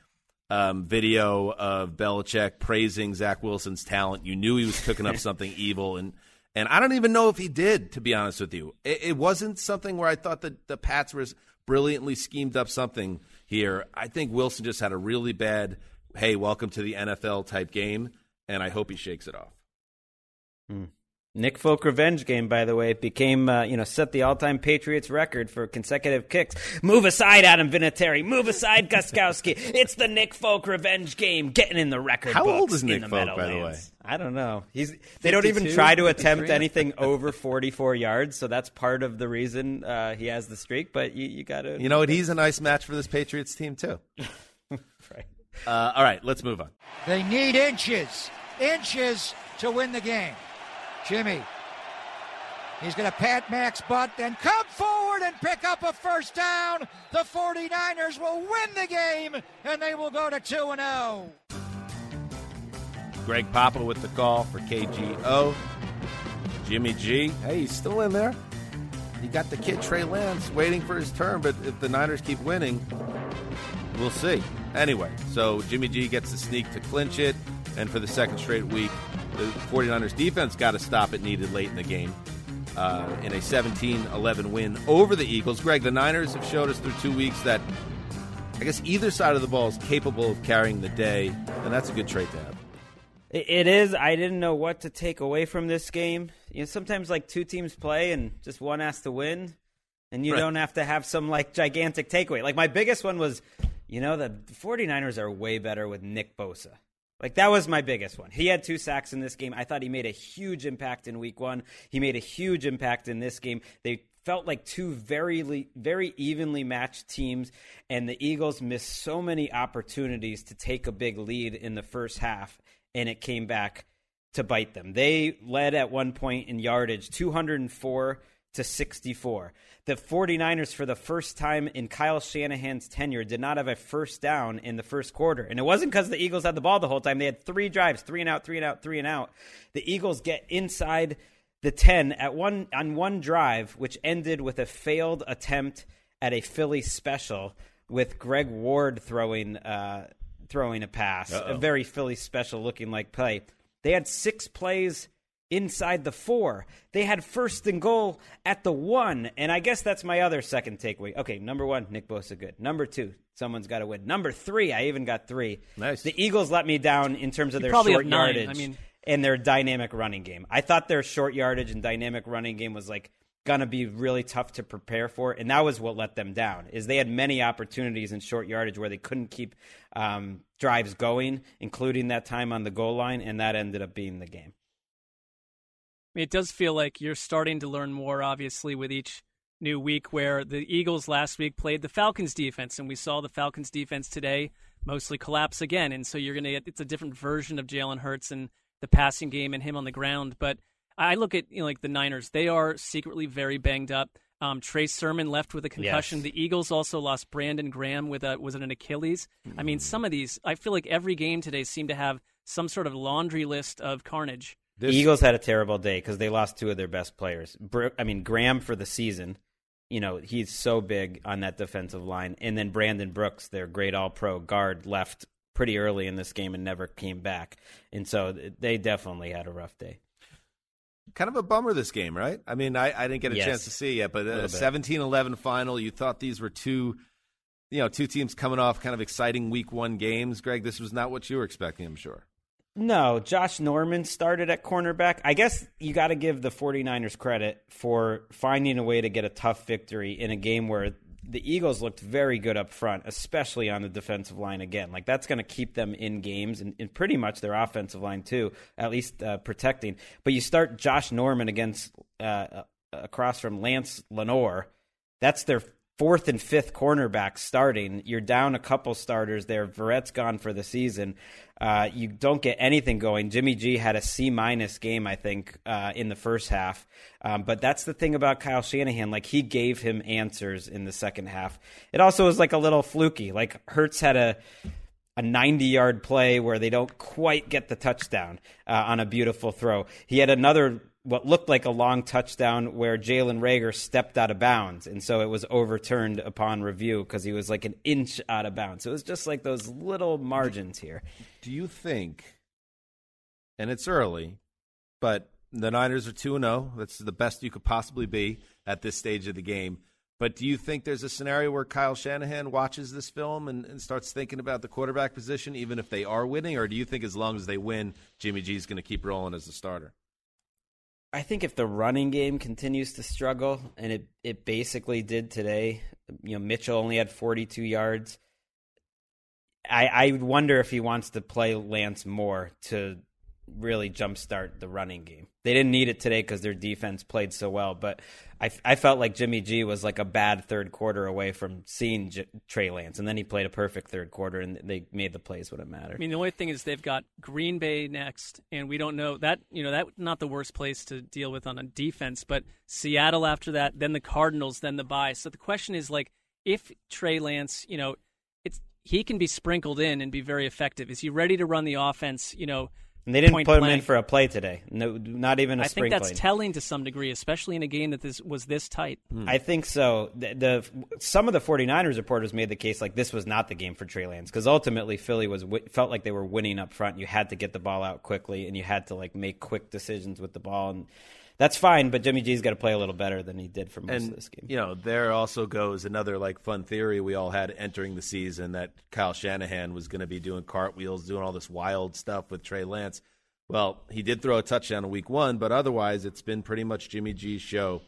um, video of Belichick praising Zach Wilson's talent. You knew he was cooking up something evil, and and I don't even know if he did. To be honest with you, it, it wasn't something where I thought that the Pats was brilliantly schemed up something here. I think Wilson just had a really bad, hey, welcome to the NFL type game, and I hope he shakes it off. Hmm. Nick Folk revenge game, by the way, became uh, you know set the all-time Patriots record for consecutive kicks. Move aside, Adam Vinatieri. Move aside, Gostkowski. it's the Nick Folk revenge game, getting in the record. How books old is in Nick the Folk, by the way? I don't know. He's they don't even try to attempt 53? anything over 44 yards, so that's part of the reason uh, he has the streak. But you, you got to You know what? He's a nice match for this Patriots team too. right. Uh, all right, let's move on. They need inches, inches to win the game. Jimmy. He's going to pat Mac's butt, then come forward and pick up a first down. The 49ers will win the game, and they will go to 2 and oh. 0. Greg Papa with the call for KGO. Jimmy G, hey, he's still in there. You got the kid Trey Lance waiting for his turn, but if the Niners keep winning, we'll see. Anyway, so Jimmy G gets the sneak to clinch it, and for the second straight week, the 49ers defense got a stop it needed late in the game. Uh, in a 17-11 win over the Eagles. Greg, the Niners have showed us through two weeks that I guess either side of the ball is capable of carrying the day, and that's a good trait to have. It it is. I didn't know what to take away from this game. You know, sometimes like two teams play and just one has to win, and you Right. don't have to have some like gigantic takeaway. Like my biggest one was, you know, the 49ers are way better with Nick Bosa. Like that was my biggest one. He had two sacks in this game. I thought he made a huge impact in week 1. He made a huge impact in this game. They felt like two very very evenly matched teams and the Eagles missed so many opportunities to take a big lead in the first half and it came back to bite them. They led at one point in yardage 204 to 64. The 49ers, for the first time in Kyle Shanahan's tenure, did not have a first down in the first quarter. And it wasn't because the Eagles had the ball the whole time. They had three drives, three and out, three and out, three and out. The Eagles get inside the 10 at one on one drive, which ended with a failed attempt at a Philly special with Greg Ward throwing uh, throwing a pass, Uh-oh. a very Philly special looking like play. They had six plays inside the four. They had first and goal at the one. And I guess that's my other second takeaway. Okay, number one, Nick Bosa good. Number two, someone's got to win. Number three, I even got three. Nice. The Eagles let me down in terms of You their short yardage I mean- and their dynamic running game. I thought their short yardage and dynamic running game was like going to be really tough to prepare for, and that was what let them down. Is they had many opportunities in short yardage where they couldn't keep um, drives going, including that time on the goal line, and that ended up being the game. Mean, it does feel like you're starting to learn more, obviously, with each new week. Where the Eagles last week played the Falcons defense, and we saw the Falcons defense today mostly collapse again. And so you're going to get it's a different version of Jalen Hurts and the passing game and him on the ground. But I look at you know like the Niners; they are secretly very banged up. Um, Trey Sermon left with a concussion. Yes. The Eagles also lost Brandon Graham with a was it an Achilles? I mean, some of these I feel like every game today seemed to have some sort of laundry list of carnage. The Eagles had a terrible day because they lost two of their best players. I mean, Graham for the season. You know, he's so big on that defensive line. And then Brandon Brooks, their great all pro guard, left pretty early in this game and never came back. And so they definitely had a rough day. Kind of a bummer this game, right? I mean, I, I didn't get a Yes. chance to see it yet, but a bit. 17-11 final. You thought these were two, you know, two teams coming off kind of exciting Week One games. Greg, this was not what you were expecting, I'm sure. No, Josh Norman started at cornerback. I guess you got to give the 49ers credit for finding a way to get a tough victory in a game where the Eagles looked very good up front, especially on the defensive line again. Like that's going to keep them in games and, and pretty much their offensive line too, at least uh, protecting. But you start Josh Norman against uh, across from Lance Lenoir. That's their fourth and fifth cornerbacks starting. You're down a couple starters there. Verrett's gone for the season. Uh, you don't get anything going. Jimmy G had a C minus game, I think, uh, in the first half. Um, but that's the thing about Kyle Shanahan. Like he gave him answers in the second half. It also was like a little fluky. Like Hurts had a a 90 yard play where they don't quite get the touchdown uh, on a beautiful throw. He had another what looked like a long touchdown where Jalen Reagor stepped out of bounds, and so it was overturned upon review because he was like an inch out of bounds. So it was just like those little margins here. Do you think? And it's early, but the Niners are two and zero. That's the best you could possibly be at this stage of the game. But do you think there's a scenario where Kyle Shanahan watches this film and, and, starts thinking about the quarterback position, even if they are winning? Or do you think as long as they win, Jimmy G is going to keep rolling as a starter? I think if the running game continues to struggle, and it, it basically did today, you know, Mitchell only had 42 yards. I, I wonder if he wants to play Lance more to really jumpstart the running game. They didn't need it today because their defense played so well, but I, I felt like Jimmy G was like a bad third quarter away from seeing J- Trey Lance, and then he played a perfect third quarter, and they made the plays when it mattered. I mean, the only thing is they've got Green Bay next, and we don't know that you know that not the worst place to deal with on a defense, but Seattle after that, then the Cardinals, then the bye. So the question is like, if Trey Lance, you know, it's he can be sprinkled in and be very effective. Is he ready to run the offense? You know and they didn't Point put blank. him in for a play today. No, not even a I think sprinkling. that's telling to some degree, especially in a game that this was this tight. Hmm. I think so. The, the some of the 49ers reporters made the case like this was not the game for Trey Lance because ultimately Philly was felt like they were winning up front. You had to get the ball out quickly and you had to like make quick decisions with the ball and that's fine. But Jimmy G's got to play a little better than he did for most and of this game. you know, there also goes another like fun theory we all had entering the season that Kyle Shanahan was going to be doing cartwheels, doing all this wild stuff with Trey Lance. Well, he did throw a touchdown in week one, but otherwise, it's been pretty much Jimmy G's show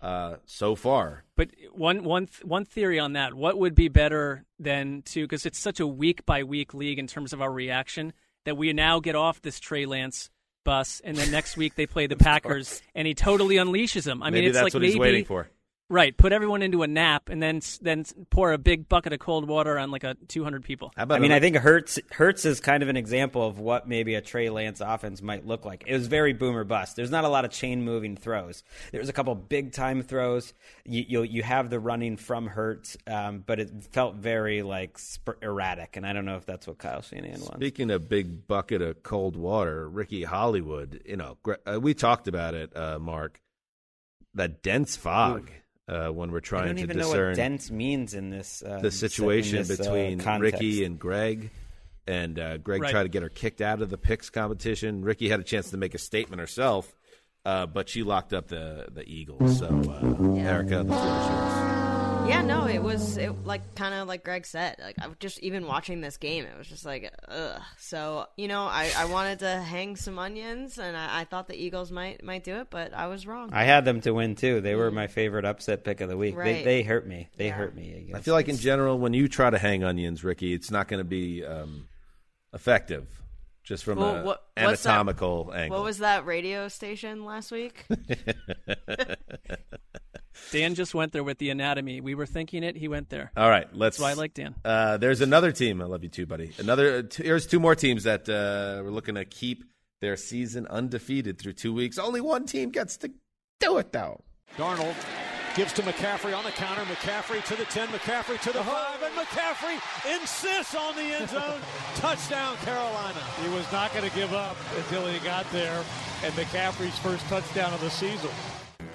uh, so far. But one one th- one theory on that: what would be better than to because it's such a week by week league in terms of our reaction that we now get off this Trey Lance bus, and then next week they play the Packers, and he totally unleashes them. I maybe mean, it's that's like what maybe he's waiting for. Right. Put everyone into a nap, and then then pour a big bucket of cold water on like a 200 people. How about I mean, a- I think Hurts Hurts is kind of an example of what maybe a Trey Lance offense might look like. It was very boomer bust. There's not a lot of chain moving throws. There's a couple big time throws. You you, you have the running from Hurts, um, but it felt very like sp- erratic. And I don't know if that's what Kyle Shanahan wants. Speaking of big bucket of cold water, Ricky Hollywood, you know, uh, we talked about it, uh, Mark. That dense fog uh, when we're I trying don't to even know discern what dense means in this uh, the situation this, uh, between context. Ricky and Greg. And uh, Greg Right. tried to get her kicked out of the picks competition. Ricky had a chance to make a statement herself, uh, but she locked up the the Eagles. So, uh, Erica, the floor is yours. Yeah, no, it was it like kind of like Greg said. Like I was just even watching this game, it was just like, ugh. So you know, I, I wanted to hang some onions, and I, I thought the Eagles might might do it, but I was wrong. I had them to win too. They were my favorite upset pick of the week. They, Right. they hurt me. They hurt me. I. I feel like in general, when you try to hang onions, Ricky, it's not going to be um, effective, just from Well, a what- what's that- anatomical angle. What was that radio station last week? Dan just went there with the anatomy. We were thinking it. He went there. All right, let's. That's why I like Dan. Uh, there's another team. I love you too, buddy. Another. Two, here's two more teams that uh, we're looking to keep their season undefeated through two weeks. Only one team gets to do it though. Darnold gives to McCaffrey on the counter. McCaffrey to the 10, McCaffrey to the 5, and McCaffrey insists on the end zone. Touchdown, Carolina. He was not going to give up until he got there, and McCaffrey's first touchdown of the season.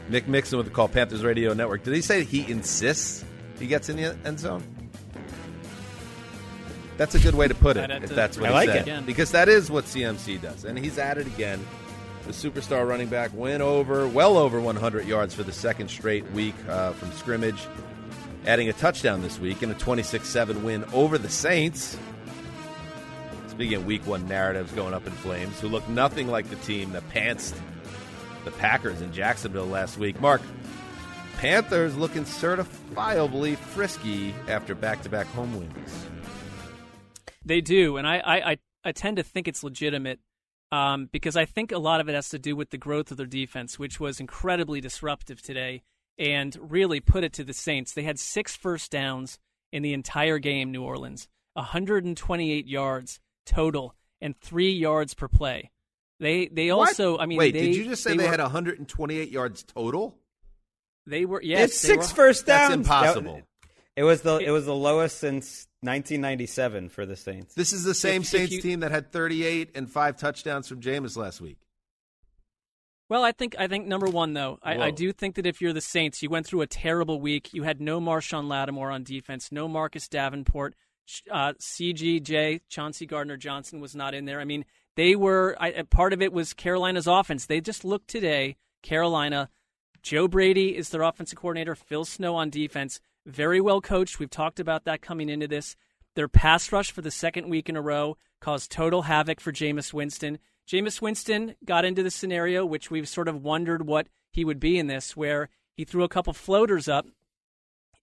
Mick Mixon with the Call Panthers Radio Network. Did he say he insists he gets in the end zone? That's a good way to put it, if that's what I he like said. it. Because that is what CMC does. And he's at it again. The superstar running back went over, well over 100 yards for the second straight week uh, from scrimmage, adding a touchdown this week in a 26 7 win over the Saints. Speaking of week one narratives going up in flames, who look nothing like the team that pantsed the Packers in Jacksonville last week. Mark, Panthers looking certifiably frisky after back to back home wins. They do, and I, I, I, tend to think it's legitimate um, because I think a lot of it has to do with the growth of their defense, which was incredibly disruptive today and really put it to the Saints. They had six first downs in the entire game, New Orleans, 128 yards total, and three yards per play. They they What? also, I mean, wait, they, did you just say they, were, had 128 yards total? They were yes, it's they six were- first That's downs. impossible. It was the it was the lowest since 1997 for the Saints. This is the same If- if Saints you- team that had 38 and five touchdowns from Jameis last week. Well, I think I think number one though, I, I do think that if you're the Saints, you went through a terrible week. You had no Marshon Lattimore on defense, no Marcus Davenport, uh, CGJ, Chauncey Gardner Johnson was not in there. I mean, they were I, part of it was Carolina's offense. They just looked today. Carolina, Joe Brady is their offensive coordinator. Phil Snow on defense, very well coached. We've talked about that coming into this. Their pass rush for the second week in a row caused total havoc for Jameis Winston. Jameis Winston got into the scenario which we've sort of wondered what he would be in this, where he threw a couple floaters up,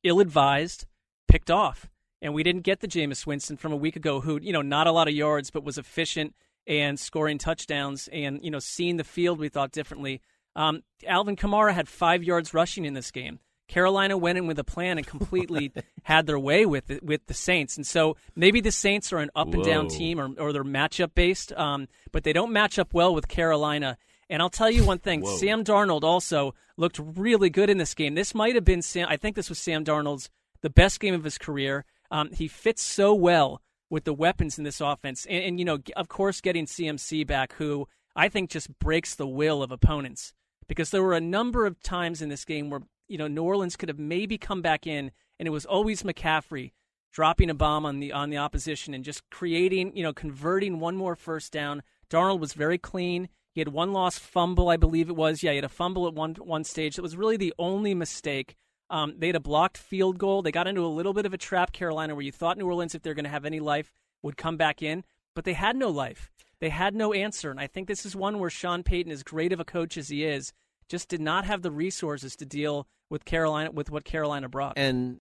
ill advised, picked off. And we didn't get the Jameis Winston from a week ago who, you know, not a lot of yards, but was efficient and scoring touchdowns and, you know, seeing the field we thought differently. Um, Alvin Kamara had five yards rushing in this game. Carolina went in with a plan and completely had their way with it, with the Saints. And so maybe the Saints are an up and down team or, or they're matchup based, um, but they don't match up well with Carolina. And I'll tell you one thing: Whoa. Sam Darnold also looked really good in this game. This might have been Sam. I think this was Sam Darnold's the best game of his career. Um, he fits so well with the weapons in this offense, and, and you know, of course, getting CMC back, who I think just breaks the will of opponents because there were a number of times in this game where you know New Orleans could have maybe come back in, and it was always McCaffrey dropping a bomb on the on the opposition and just creating, you know, converting one more first down. Darnold was very clean. He had one lost fumble, I believe it was. Yeah, he had a fumble at one one stage. It was really the only mistake. Um, they had a blocked field goal. They got into a little bit of a trap, Carolina, where you thought New Orleans, if they're going to have any life, would come back in, but they had no life. They had no answer, and I think this is one where Sean Payton, as great of a coach as he is, just did not have the resources to deal with Carolina with what Carolina brought. And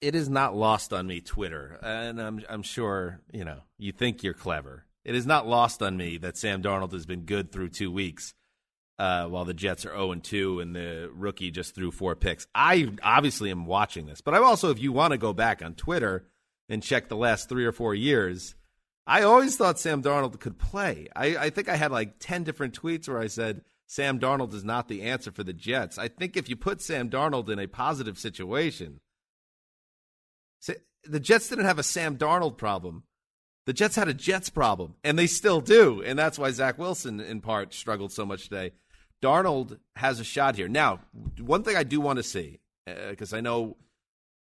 it is not lost on me, Twitter, and I'm I'm sure you know you think you're clever. It is not lost on me that Sam Darnold has been good through two weeks, uh, while the Jets are 0 and 2, and the rookie just threw four picks. I obviously am watching this, but I'm also, if you want to go back on Twitter and check the last three or four years, I always thought Sam Darnold could play. I, I think I had like 10 different tweets where I said Sam Darnold is not the answer for the Jets. I think if you put Sam Darnold in a positive situation, the Jets didn't have a Sam Darnold problem. The Jets had a Jets problem, and they still do. And that's why Zach Wilson, in part, struggled so much today. Darnold has a shot here. Now, one thing I do want to see, because I know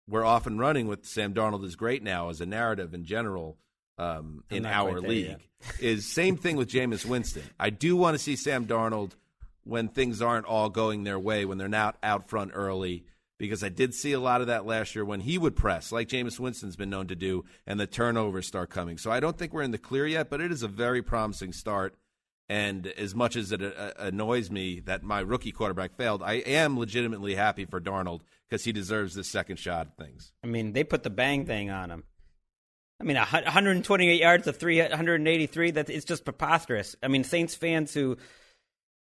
we're off and running with Sam Darnold is great now as a narrative in general um, in our league, is same thing with Jameis Winston. I do want to see Sam Darnold when things aren't all going their way, when they're not out front early, because I did see a lot of that last year when he would press, like Jameis Winston's been known to do, and the turnovers start coming. So I don't think we're in the clear yet, but it is a very promising start. And as much as it uh, annoys me that my rookie quarterback failed, I am legitimately happy for Darnold because he deserves this second shot at things. I mean, they put the bang thing on him. I mean, 128 yards to 383, that it's just preposterous. I mean, Saints fans who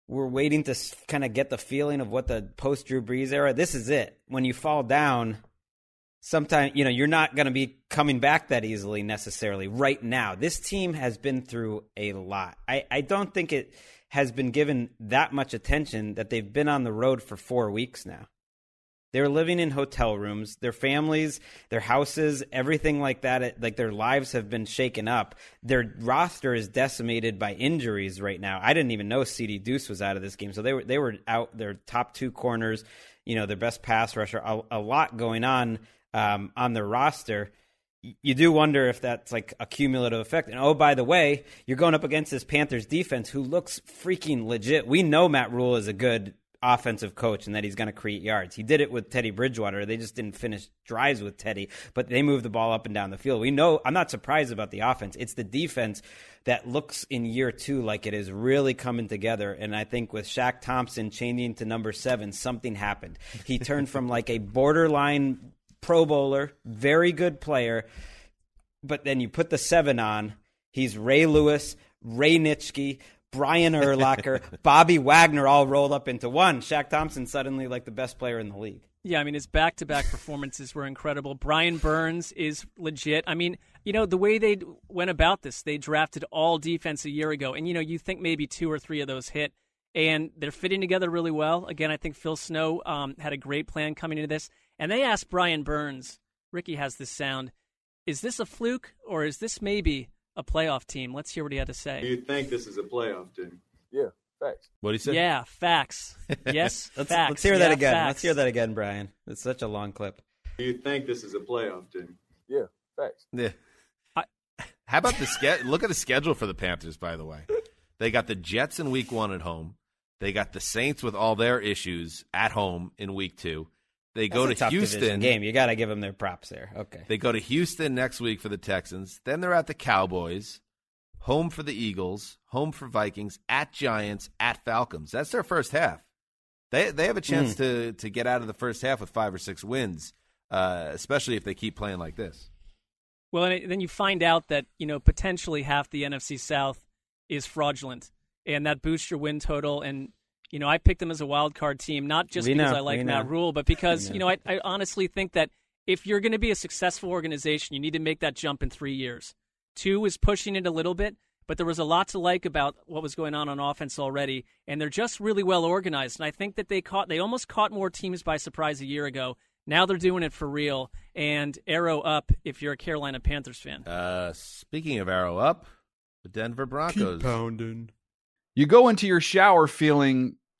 were waiting to kind of get the feeling of what the post Drew Brees era, this is it. When you fall down, sometimes, you know, you're not going to be coming back that easily necessarily right now. This team has been through a lot. I, I don't think it has been given that much attention that they've been on the road for four weeks now. They're living in hotel rooms. Their families, their houses, everything like that, like their lives have been shaken up. Their roster is decimated by injuries right now. I didn't even know CD Deuce was out of this game, so they were they were out. Their top two corners, you know, their best pass rusher. A, a lot going on um, on their roster. You do wonder if that's like a cumulative effect. And oh, by the way, you're going up against this Panthers defense who looks freaking legit. We know Matt Rhule is a good offensive coach and that he's going to create yards. He did it with Teddy Bridgewater. They just didn't finish drives with Teddy, but they moved the ball up and down the field. We know I'm not surprised about the offense. It's the defense that looks in year two like it is really coming together. And I think with Shaq Thompson changing to number seven, something happened. He turned from like a borderline Pro Bowler, very good player, but then you put the seven on. He's Ray Lewis, Ray Nitschke, Brian Urlacher, Bobby Wagner all rolled up into one. Shaq Thompson suddenly like the best player in the league. Yeah, I mean his back-to-back performances were incredible. Brian Burns is legit. I mean, you know the way they went about this, they drafted all defense a year ago, and you know you think maybe two or three of those hit, and they're fitting together really well. Again, I think Phil Snow um, had a great plan coming into this, and they asked Brian Burns. Ricky has this sound. is this a fluke or is this maybe a playoff team? Let's hear what he had to say. Do you think this is a playoff team? Yeah, facts. What do you say? Yeah, facts. Yes, let's, facts. let's hear that again. facts. Let's hear that again, Brian. It's such a long clip. Do you think this is a playoff team? Yeah, facts. Yeah. How about the schedule? look at the schedule for the Panthers? By the way, they got the Jets in Week One at home. They got the Saints with all their issues at home in Week Two. They go That's to a tough Houston game. You got to give them their props there. Okay. They go to Houston next week for the Texans. Then they're at the Cowboys, home for the Eagles, home for Vikings, at Giants, at Falcons. That's their first half. They they have a chance Mm. to to get out of the first half with five or six wins, uh, especially if they keep playing like this. Well, and then you find out that you know potentially half the NFC South is fraudulent, and that boosts your win total. And you know, I picked them as a wild card team, not just We because know, I like we Matt know. Rule, but because We you know. know, I, I honestly think that if you're going to be a successful organization, you need to make that jump in three years. Two was pushing it a little bit, but there was a lot to like about what was going on on offense already, and they're just really well organized. And I think that they caught, they almost caught more teams by surprise a year ago. Now they're doing it for real, and arrow up if you're a Carolina Panthers fan. Uh, speaking of arrow up, the Denver Broncos. pounding. You go into your shower feeling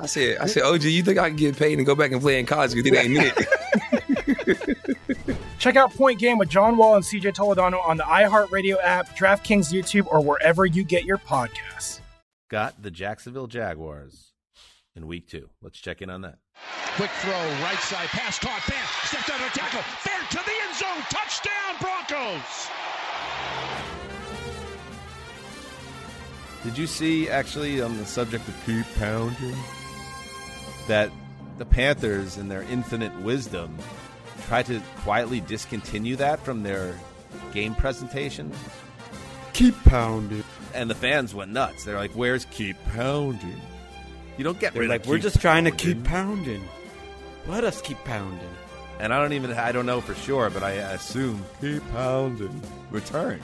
I said, I said, OG, you think I can get paid and go back and play in college because it ain't it? Check out Point Game with John Wall and CJ Toledano on the iHeartRadio app, DraftKings YouTube, or wherever you get your podcasts. Got the Jacksonville Jaguars in Week Two. Let's check in on that. Quick throw, right side pass caught. Fan stepped under tackle. fair to the end zone. Touchdown, Broncos. Did you see actually on the subject of keep pounding that the Panthers, in their infinite wisdom, tried to quietly discontinue that from their game presentation? Keep pounding. And the fans went nuts. They're like, "Where's keep pounding?" You don't get They're rid like, of we're just trying to keep pounding. Let us keep pounding. And I don't even I don't know for sure, but I assume keep pounding returned.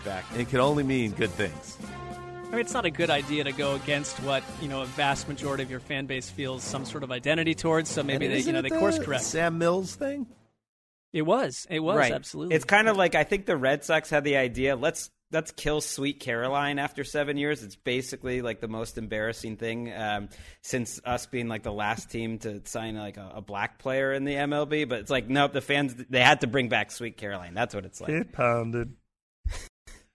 It's back. It can only mean good things. I mean, it's not a good idea to go against what you know a vast majority of your fan base feels some sort of identity towards. So maybe And they, you know, it they course the correct. Sam Mills thing. It was. It was right. absolutely. It's kind of like I think the Red Sox had the idea. Let's let's kill Sweet Caroline after seven years. It's basically like the most embarrassing thing um, since us being like the last team to sign like a, a black player in the MLB. But it's like nope, the fans they had to bring back Sweet Caroline. That's what it's like. Keep pounded.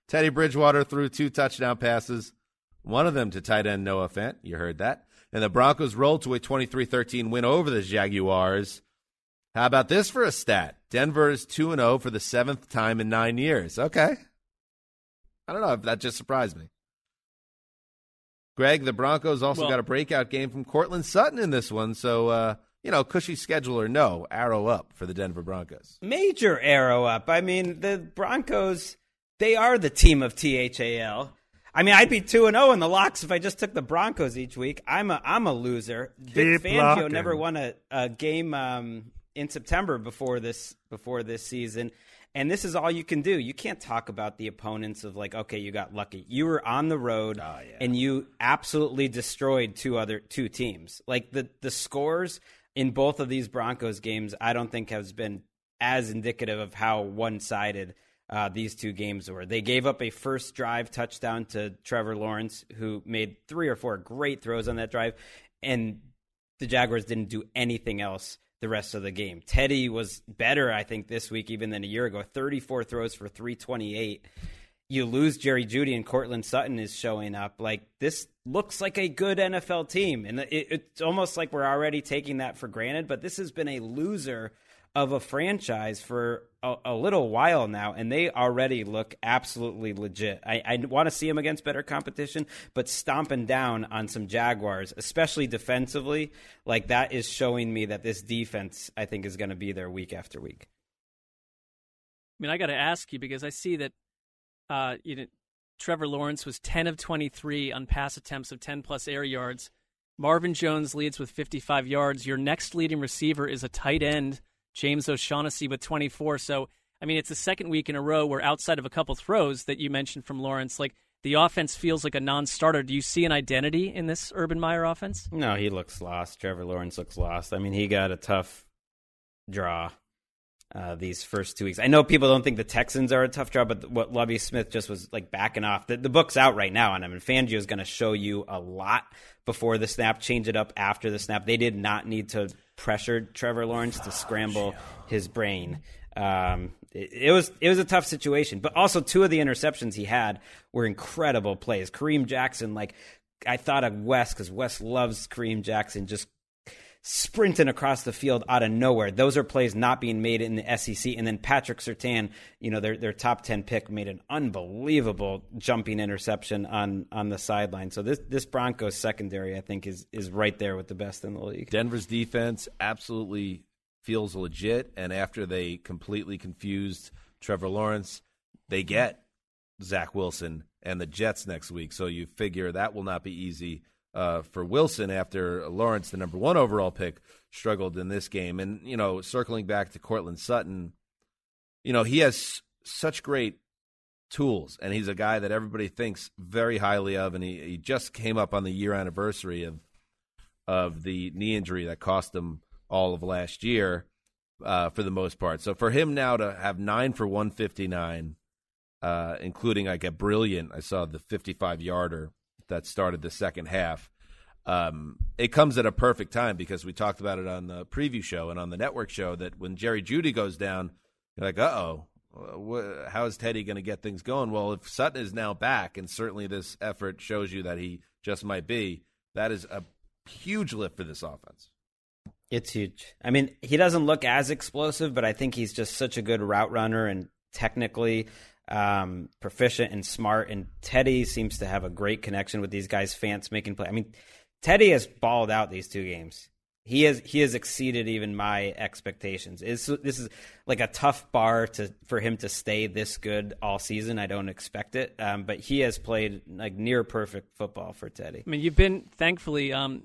Teddy Bridgewater threw two touchdown passes, one of them to tight end Noah Fant. You heard that. And the Broncos rolled to a 23 13 win over the Jaguars. How about this for a stat? Denver is 2 0 for the seventh time in nine years. Okay. I don't know if that just surprised me. Greg, the Broncos also Well- got a breakout game from Courtland Sutton in this one. So, uh, you know, cushy schedule or no, arrow up for the Denver Broncos. Major arrow up. I mean, the Broncos, they are the team of THAL. I mean, I'd be two and zero in the locks if I just took the Broncos each week. I'm a I'm a loser. Vic Deep Fangio locking. never won a, a game um, in September before this before this season, and this is all you can do. You can't talk about the opponents of like, okay, you got lucky. You were on the road and you absolutely destroyed two other two teams. Like the the scores in both of these Broncos games, I don't think has been as indicative of how one sided uh, these two games were. They gave up a first drive touchdown to Trevor Lawrence, who made three or four great throws on that drive, and the Jaguars didn't do anything else the rest of the game. Teddy was better, I think, this week even than a year ago. 34 throws for 328. You lose Jerry Jeudy and Courtland Sutton is showing up. Like this looks like a good NFL team, and it, it's almost like we're already taking that for granted. But this has been a loser of a franchise for a, a little while now, and they already look absolutely legit. I, I want to see them against better competition, but stomping down on some Jaguars, especially defensively, like that is showing me that this defense, I think, is going to be there week after week. I mean, I got to ask you because I see that uh, you know, Trevor Lawrence was 10 of 23 on pass attempts of 10 plus air yards. Marvin Jones leads with 55 yards. Your next leading receiver is a tight end, James O'Shaughnessy, with 24. So, I mean, it's the second week in a row where outside of a couple throws that you mentioned from Lawrence, like the offense feels like a non starter. Do you see an identity in this Urban Meyer offense? No, he looks lost. Trevor Lawrence looks lost. I mean, he got a tough draw uh, these first two weeks. I know people don't think the Texans are a tough draw, but what Lovie Smith just was like backing off. The, the book's out right now on him, and Fangio is going to show you a lot before the snap, change it up after the snap. They did not need to pressure Trevor Lawrence to scramble his brain. Um, it, it was it was a tough situation, but also two of the interceptions he had were incredible plays. Kareem Jackson, like I thought of Wes because Wes loves Kareem Jackson, just sprinting across the field out of nowhere. Those are plays not being made in the SEC. And then Patrick Surtain, you know, their their top ten pick made an unbelievable jumping interception on on the sideline. So this this Broncos secondary, I think, is is right there with the best in the league. Denver's defense absolutely feels legit, and after they completely confused Trevor Lawrence, they get Zach Wilson and the Jets next week. So you figure that will not be easy uh, for Wilson after Lawrence, the number one overall pick, struggled in this game. And you know, circling back to Courtland Sutton, you know he has such great tools, and he's a guy that everybody thinks very highly of. And he, he just came up on the year anniversary of of the knee injury that cost him all of last year, uh, for the most part. So for him now to have nine for one fifty nine, uh, including like a brilliant, I saw the fifty five yarder that started the second half. Um, it comes at a perfect time because we talked about it on the preview show and on the network show that when Jerry Jeudy goes down, you're like, uh oh, how is Teddy going to get things going? Well, if Sutton is now back, and certainly this effort shows you that he just might be, that is a huge lift for this offense. It's huge. I mean, he doesn't look as explosive, but I think he's just such a good route runner and technically um, proficient and smart. And Teddy seems to have a great connection with these guys. Fant's making play. I mean, Teddy has balled out these two games. He has he has exceeded even my expectations. It's, this is like a tough bar to for him to stay this good all season. I don't expect it, um, but he has played like near perfect football for Teddy. I mean, you've been thankfully um,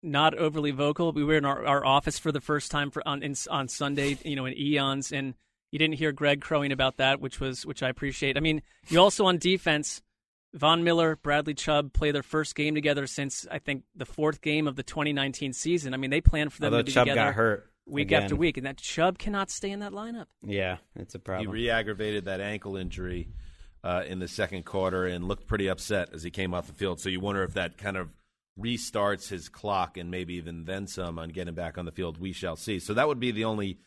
not overly vocal. We were in our, our office for the first time for, on in, on Sunday, you know, in eons, and you didn't hear Greg crowing about that, which was which I appreciate. I mean, you also on defense, Von Miller, Bradley Chubb play their first game together since I think the fourth game of the 2019 season. I mean, they planned for them Although to be Chubb together got hurt week again. after week, and that Chubb cannot stay in that lineup. Yeah, it's a problem. He re-aggravated that ankle injury uh, in the second quarter and looked pretty upset as he came off the field. So you wonder if that kind of restarts his clock and maybe even then some on getting back on the field. We shall see. So that would be the only,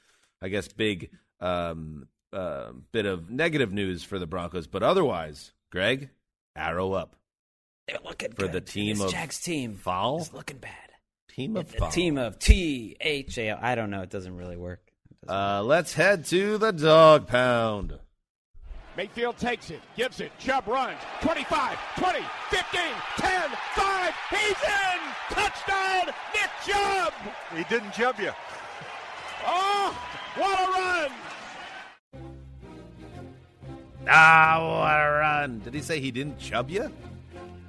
I guess, big um, uh, bit of negative news for the Broncos. But otherwise, Greg, arrow up They're looking for good. the team this of Jags team foul. is looking bad. Team of the foul. team of T H A L. I don't know. It doesn't really work. Uh, let's head to the dog pound. Mayfield takes it, gives it. Chubb runs. 25, 20, 15, 10, 5. He's in! Touchdown, Nick Chubb! He didn't jump you. Oh, what a run! Ah, what a run! Did he say he didn't chub you?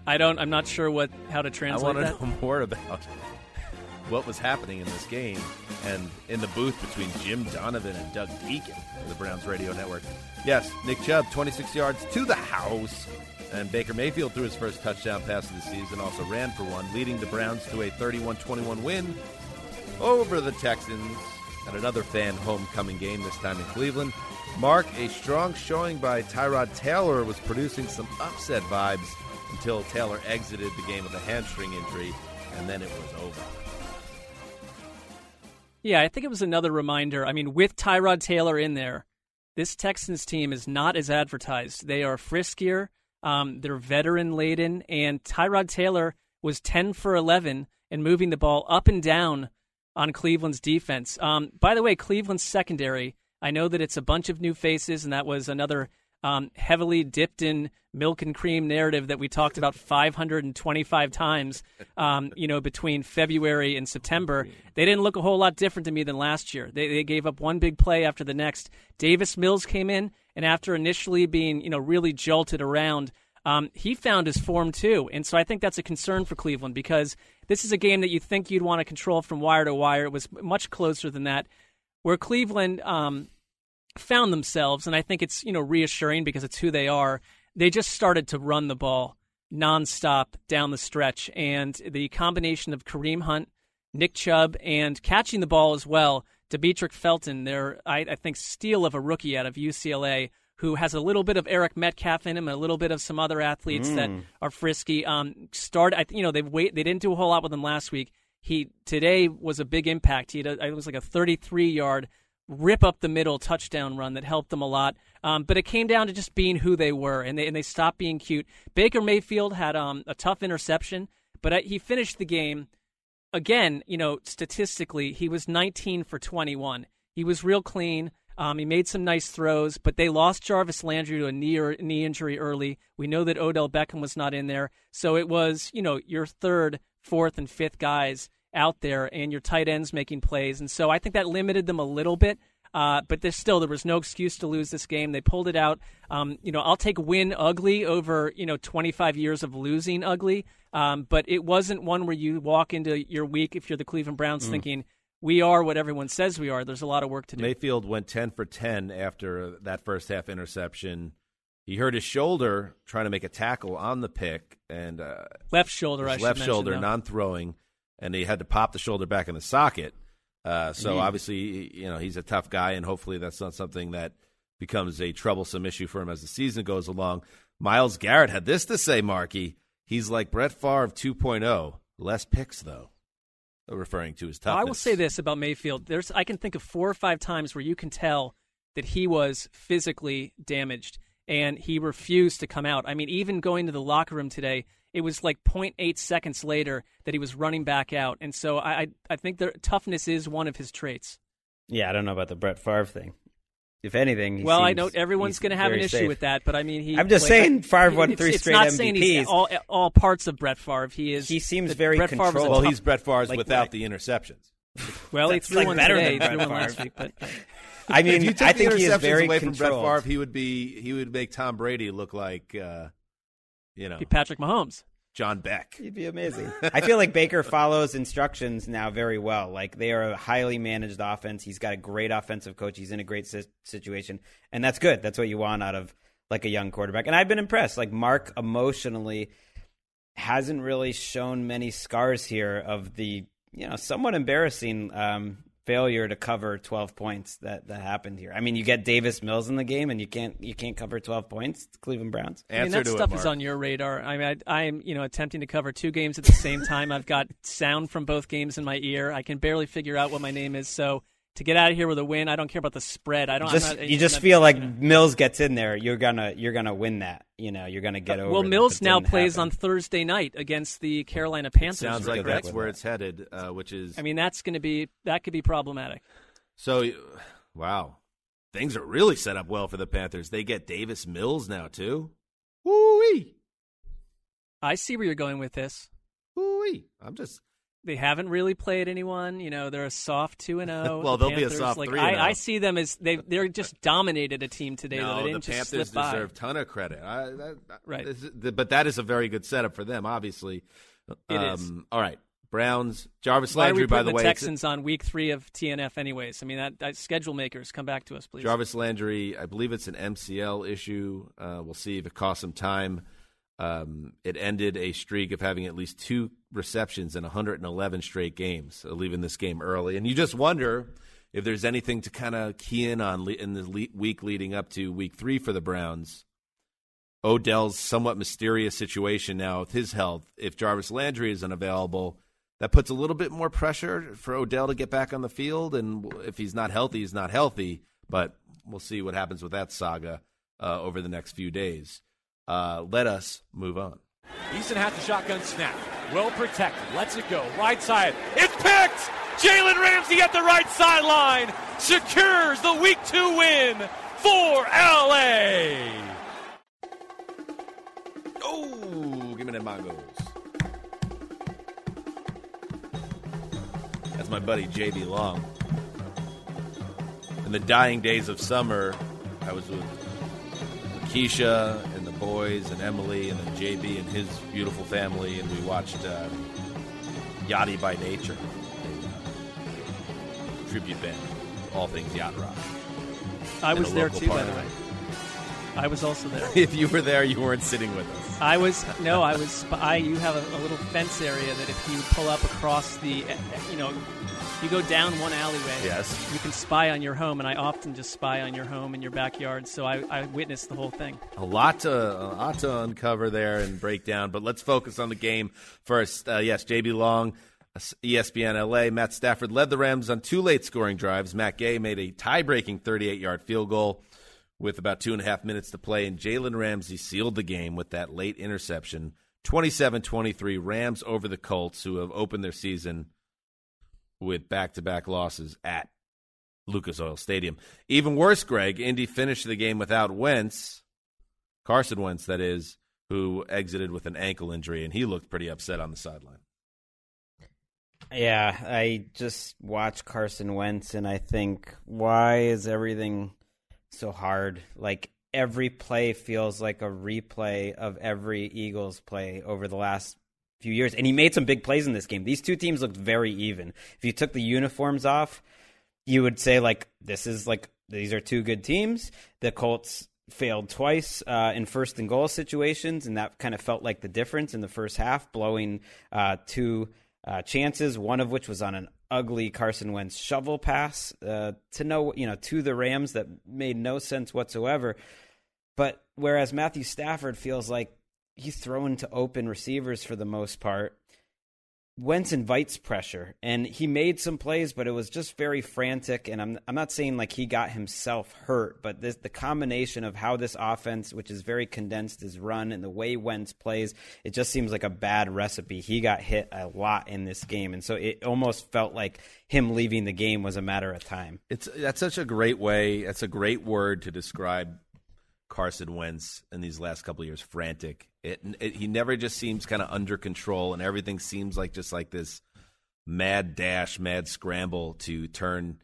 I don't. I'm not sure what how to translate. I translate want to know more about what was happening in this game and in the booth between Jim Donovan and Doug Dieken for the Browns radio network. Yes, Nick Chubb, 26 yards to the house. And Baker Mayfield threw his first touchdown pass of the season, also ran for one, leading the Browns to a 31 21 win over the Texans at another fan homecoming game, this time in Cleveland. Mark, a strong showing by Tyrod Taylor was producing some upset vibes until Taylor exited the game with a hamstring injury, and then it was over. Yeah, I think it was another reminder. I mean, with Tyrod Taylor in there, this Texans team is not as advertised. They are friskier, um, they're veteran laden, and Tyrod Taylor was 10 for 11 and moving the ball up and down on Cleveland's defense. Um, by the way, Cleveland's secondary, I know that it's a bunch of new faces, and that was another um, heavily dipped in milk and cream narrative that we talked about 525 times, um, you know, between February and September. They didn't look a whole lot different to me than last year. They, they gave up one big play after the next. Davis Mills came in, and after initially being, you know, really jolted around, um, he found his form too. And so I think that's a concern for Cleveland because this is a game that you think you'd want to control from wire to wire. It was much closer than that. Where Cleveland um, found themselves, and I think it's you know reassuring because it's who they are. They just started to run the ball nonstop down the stretch, and the combination of Kareem Hunt, Nick Chubb, and catching the ball as well, Demetric Felton, their I, I think steal of a rookie out of UCLA, who has a little bit of Eric Metcalf in him, a little bit of some other athletes that Mm. are frisky. Um, start, I, you know, they wait. They didn't do a whole lot with him last week. He today was a big impact. He had a, it was like a 33 yard rip up the middle touchdown run that helped them a lot. Um, but it came down to just being who they were, and they and they stopped being cute. Baker Mayfield had um, a tough interception, but uh, he finished the game again. You know, statistically, he was 19 for 21. He was real clean. Um, he made some nice throws, but they lost Jarvis Landry to a knee or, knee injury early. We know that Odell Beckham was not in there, so it was you know your third, fourth, and fifth guys out there, and your tight ends making plays, and so I think that limited them a little bit. Uh, but there's still there was no excuse to lose this game. They pulled it out. Um, you know, I'll take win ugly over you know 25 years of losing ugly. Um, but it wasn't one where you walk into your week if you're the Cleveland Browns Mm. thinking we are what everyone says we are. There's a lot of work to do. Mayfield went 10 for 10 after that first half interception. He hurt his shoulder trying to make a tackle on the pick and uh, Left shoulder, I should left shoulder non-throwing, and he had to pop the shoulder back in the socket. Uh, so Mm. obviously, you know, he's a tough guy, and hopefully that's not something that becomes a troublesome issue for him as the season goes along. Myles Garrett had this to say, Marky. He's like Brett Favre 2.0. Less picks, though, referring to his toughness. I will say this about Mayfield: there's I can think of four or five times where you can tell that he was physically damaged and he refused to come out. I mean, even going to the locker room today, it was like 0.8 seconds later that he was running back out. And so I I, I think the toughness is one of his traits. Yeah, I don't know about the Brett Favre thing. If anything, he well, I know everyone's going to have an issue safe. with that, but I mean, he. I'm just like, saying, Favre won it's- three it's straight not saying he's all all parts of Brett Favre. He is. He seems that very Brett Favre was a controlled. Well, he's Brett Favre's Like- without like- the interceptions. Well, he That's, threw like, one better today. than Brett threw one last Favre. week, but I mean, if you took I the think he is interceptions very away from Brett. Favre, he would be he would make Tom Brady look like uh, you know be Patrick Mahomes. John Beck. He'd be amazing. I feel like Baker follows instructions now very well. Like they are a highly managed offense. He's got a great offensive coach. He's in a great si- situation, and that's good. That's what you want out of like a young quarterback. And I've been impressed. Like Mark emotionally hasn't really shown many scars here of the you know somewhat embarrassing um, failure to cover 12 points that that happened here. I mean, you get Davis Mills in the game, and you can't you can't cover 12 points. It's Cleveland Browns. I mean, that stuff is on your radar. I mean, I, am you know, attempting to cover two games at the same time. I've got sound from both games in my ear. I can barely figure out what my name is. So to get out of here with a win, I don't care about the spread. I don't. just not, you I'm just feel like you know. Mills gets in there, you're gonna you're gonna win that. You know, you're gonna get over. Well, Mills now plays happen. on Thursday night against the Carolina Panthers. Sounds like correct? that's where it's headed, uh, which is I mean, that's going to be that could be problematic. so. Wow, things are really set up well for the Panthers. They get Davis Mills now too. Woo-wee. I see where you're going with this. Woo-wee. I'm just they haven't really played anyone. You know, they're a soft two and zero. well, the they'll be a Panthers, soft like, three I, I oh. see them as they they're just dominated a team today. no, the Panthers deserve ton of credit. I, that, Right. is- the- but that is a very good setup for them, obviously. It um, is. All right, Browns. Jarvis Why Landry, by putting the way, Texans on week three of TNF anyways? I mean, that, that schedule makers come back to us, please. Jarvis Landry, I believe it's an MCL issue. Uh, we'll see if it costs him time. Um, it ended a streak of having at least two receptions in 111 straight games, uh, leaving this game early. And you just wonder if there's anything to kind of key in on in the week leading up to week three for the Browns. Odell's somewhat mysterious situation now with his health. If Jarvis Landry is unavailable, that puts a little bit more pressure for Odell to get back on the field. And if he's not healthy, he's not healthy. But we'll see what happens with that saga uh, over the next few days. Uh, let us move on. Eason has the shotgun snap. Well protected. Lets it go. Right side. It's picked! Jalen Ramsey at the right sideline secures the week two win for LA. Oh, give me them mangos. That's my buddy JB Long. In the dying days of summer, I was with Keisha and the boys and Emily and then JB and his beautiful family, and we watched uh, Yachty by Nature, a tribute band, all things yacht rock. I was there too, by the way. I was also there. if you were there, you weren't sitting with us. I was no, I was. I you have a, a little fence area that if you pull up across the, you know, you go down one alleyway. Yes. You can spy on your home, and I often just spy on your home in your backyard. So I, I witnessed the whole thing. A lot to a lot to uncover there and break down, but let's focus on the game first. Uh, yes, JB Long, ESPN LA. Matt Stafford led the Rams on two late scoring drives. Matt Gay made a tie-breaking 38-yard field goal with about two and a half minutes to play, and Jalen Ramsey sealed the game with that late interception. 27-23 Rams over the Colts, who have opened their season with back-to-back losses at Lucas Oil Stadium. Even worse, Greg, Indy finished the game without Wentz, Carson Wentz, that is, who exited with an ankle injury, and he looked pretty upset on the sideline. Yeah, I just watch Carson Wentz and I think, why is everything so hard? Like every play feels like a replay of every Eagles play over the last few years. And he made some big plays in this game. These two teams looked very even. If you took the uniforms off, you would say like this is like these are two good teams. The Colts failed twice uh, in first and goal situations, and that kind of felt like the difference in the first half, blowing uh, two uh, chances, one of which was on an ugly Carson Wentz shovel pass uh, to no, you know, to the Rams that made no sense whatsoever. But whereas Matthew Stafford feels like he's thrown to open receivers for the most part, Wentz invites pressure, and he made some plays, but it was just very frantic. And I'm I'm not saying like he got himself hurt, but this the combination of how this offense, which is very condensed, is run, and the way Wentz plays, it just seems like a bad recipe. He got hit a lot in this game, and so it almost felt like him leaving the game was a matter of time. It's that's such a great way. That's a great word to describe Carson Wentz in these last couple of years. Frantic. It, it, he never just seems kind of under control, and everything seems like just like this mad dash, mad scramble to turn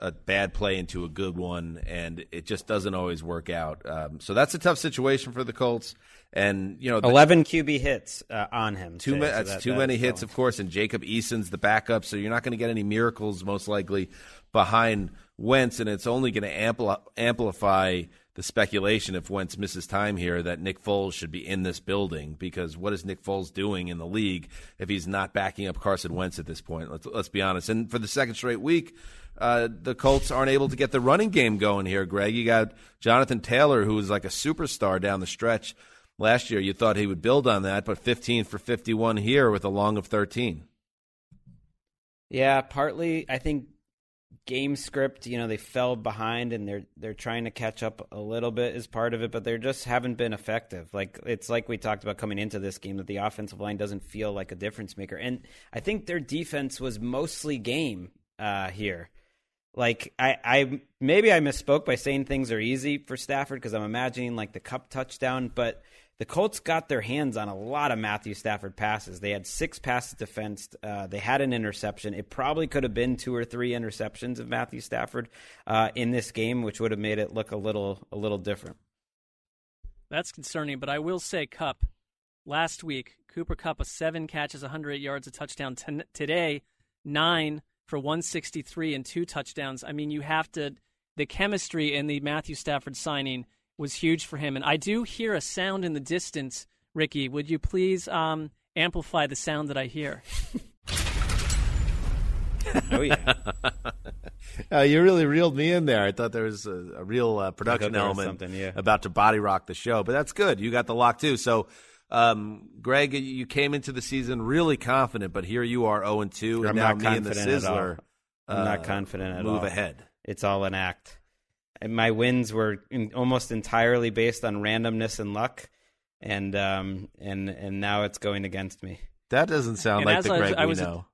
a bad play into a good one, and it just doesn't always work out. Um, so that's a tough situation for the Colts. And you know, the- Eleven QB hits uh, on him. Too today, many. so that's that- too that many hits, of course. And Jacob Eason's the backup, so you're not going to get any miracles most likely behind Wentz, and it's only going to ampli- amplify the speculation if Wentz misses time here that Nick Foles should be in this building because what is Nick Foles doing in the league if he's not backing up Carson Wentz at this point? Let's let's be honest. And for the second straight week. Uh, the Colts aren't able to get the running game going here, Greg. You got Jonathan Taylor, who was like a superstar down the stretch last year. You thought he would build on that, but 15 for 51 here with a long of 13. Yeah, partly I think game script, you know, they fell behind and they're they're trying to catch up a little bit as part of it, but they just haven't been effective. Like it's like we talked about coming into this game that the offensive line doesn't feel like a difference maker. And I think their defense was mostly game uh, here. Like I, I maybe I misspoke by saying things are easy for Stafford because I'm imagining like the Kupp touchdown, but the Colts got their hands on a lot of Matthew Stafford passes. They had six passes defensed. Uh, they had an interception. It probably could have been two or three interceptions of Matthew Stafford uh, in this game, which would have made it look a little a little different. That's concerning, but I will say, Kupp last week, Cooper Kupp, a seven catches, 108 yards, a touchdown. Today, nine for 163 and two touchdowns. I mean, you have to, the chemistry in the Matthew Stafford signing was huge for him. And I do hear a sound in the distance. Ricky, would you please um, amplify the sound that I hear? oh, yeah. Uh, you really reeled me in there. I thought there was a, a real uh, production element something, yeah. about to body rock the show, but that's good. You got the lock too. So, um, Greg, you came into the season really confident, but here you are 0 2, I'm and now not me and the confident at all. Sizzler. I'm not uh, confident at move all. ahead. It's all an act. And my wins were in, almost entirely based on randomness and luck, and um, and and now it's going against me. That doesn't sound And like as the I was- Greg I we know.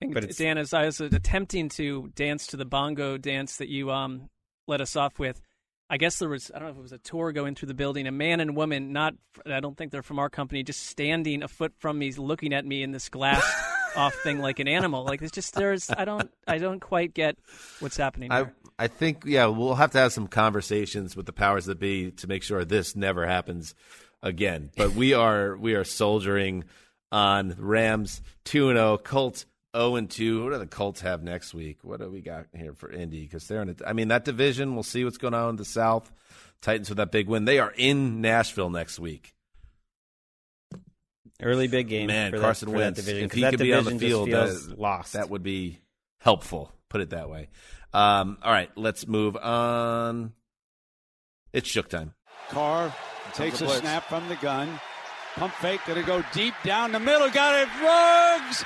think, But it's- Dan, as I was attempting to dance to the bongo dance that you um let us off with, I guess there was I don't know if it was a tour going through the building. A man and woman, not I don't think they're from our company, just standing a foot from me, looking at me in this glass off thing like an animal. Like it's just there's I don't I don't quite get what's happening. I Here. I think yeah, we'll have to have some conversations with the powers that be to make sure this never happens again. But we are we are soldiering on Rams two and zero, Colts zero and two. What do the Colts have next week? What do we got here for Indy? Because they're in. A, I mean that division. We'll see what's going on in the South. Titans with that big win. They are in Nashville next week. Early big game, Man, for Carson that, Wentz. that division. if he that could be on the field, that, lost. that would be helpful. Put it that way. Um, all right, let's move on. It's shook time. Carr takes a blitz. snap from the gun. Pump fake, gonna go deep down the middle. Got it. Ruggs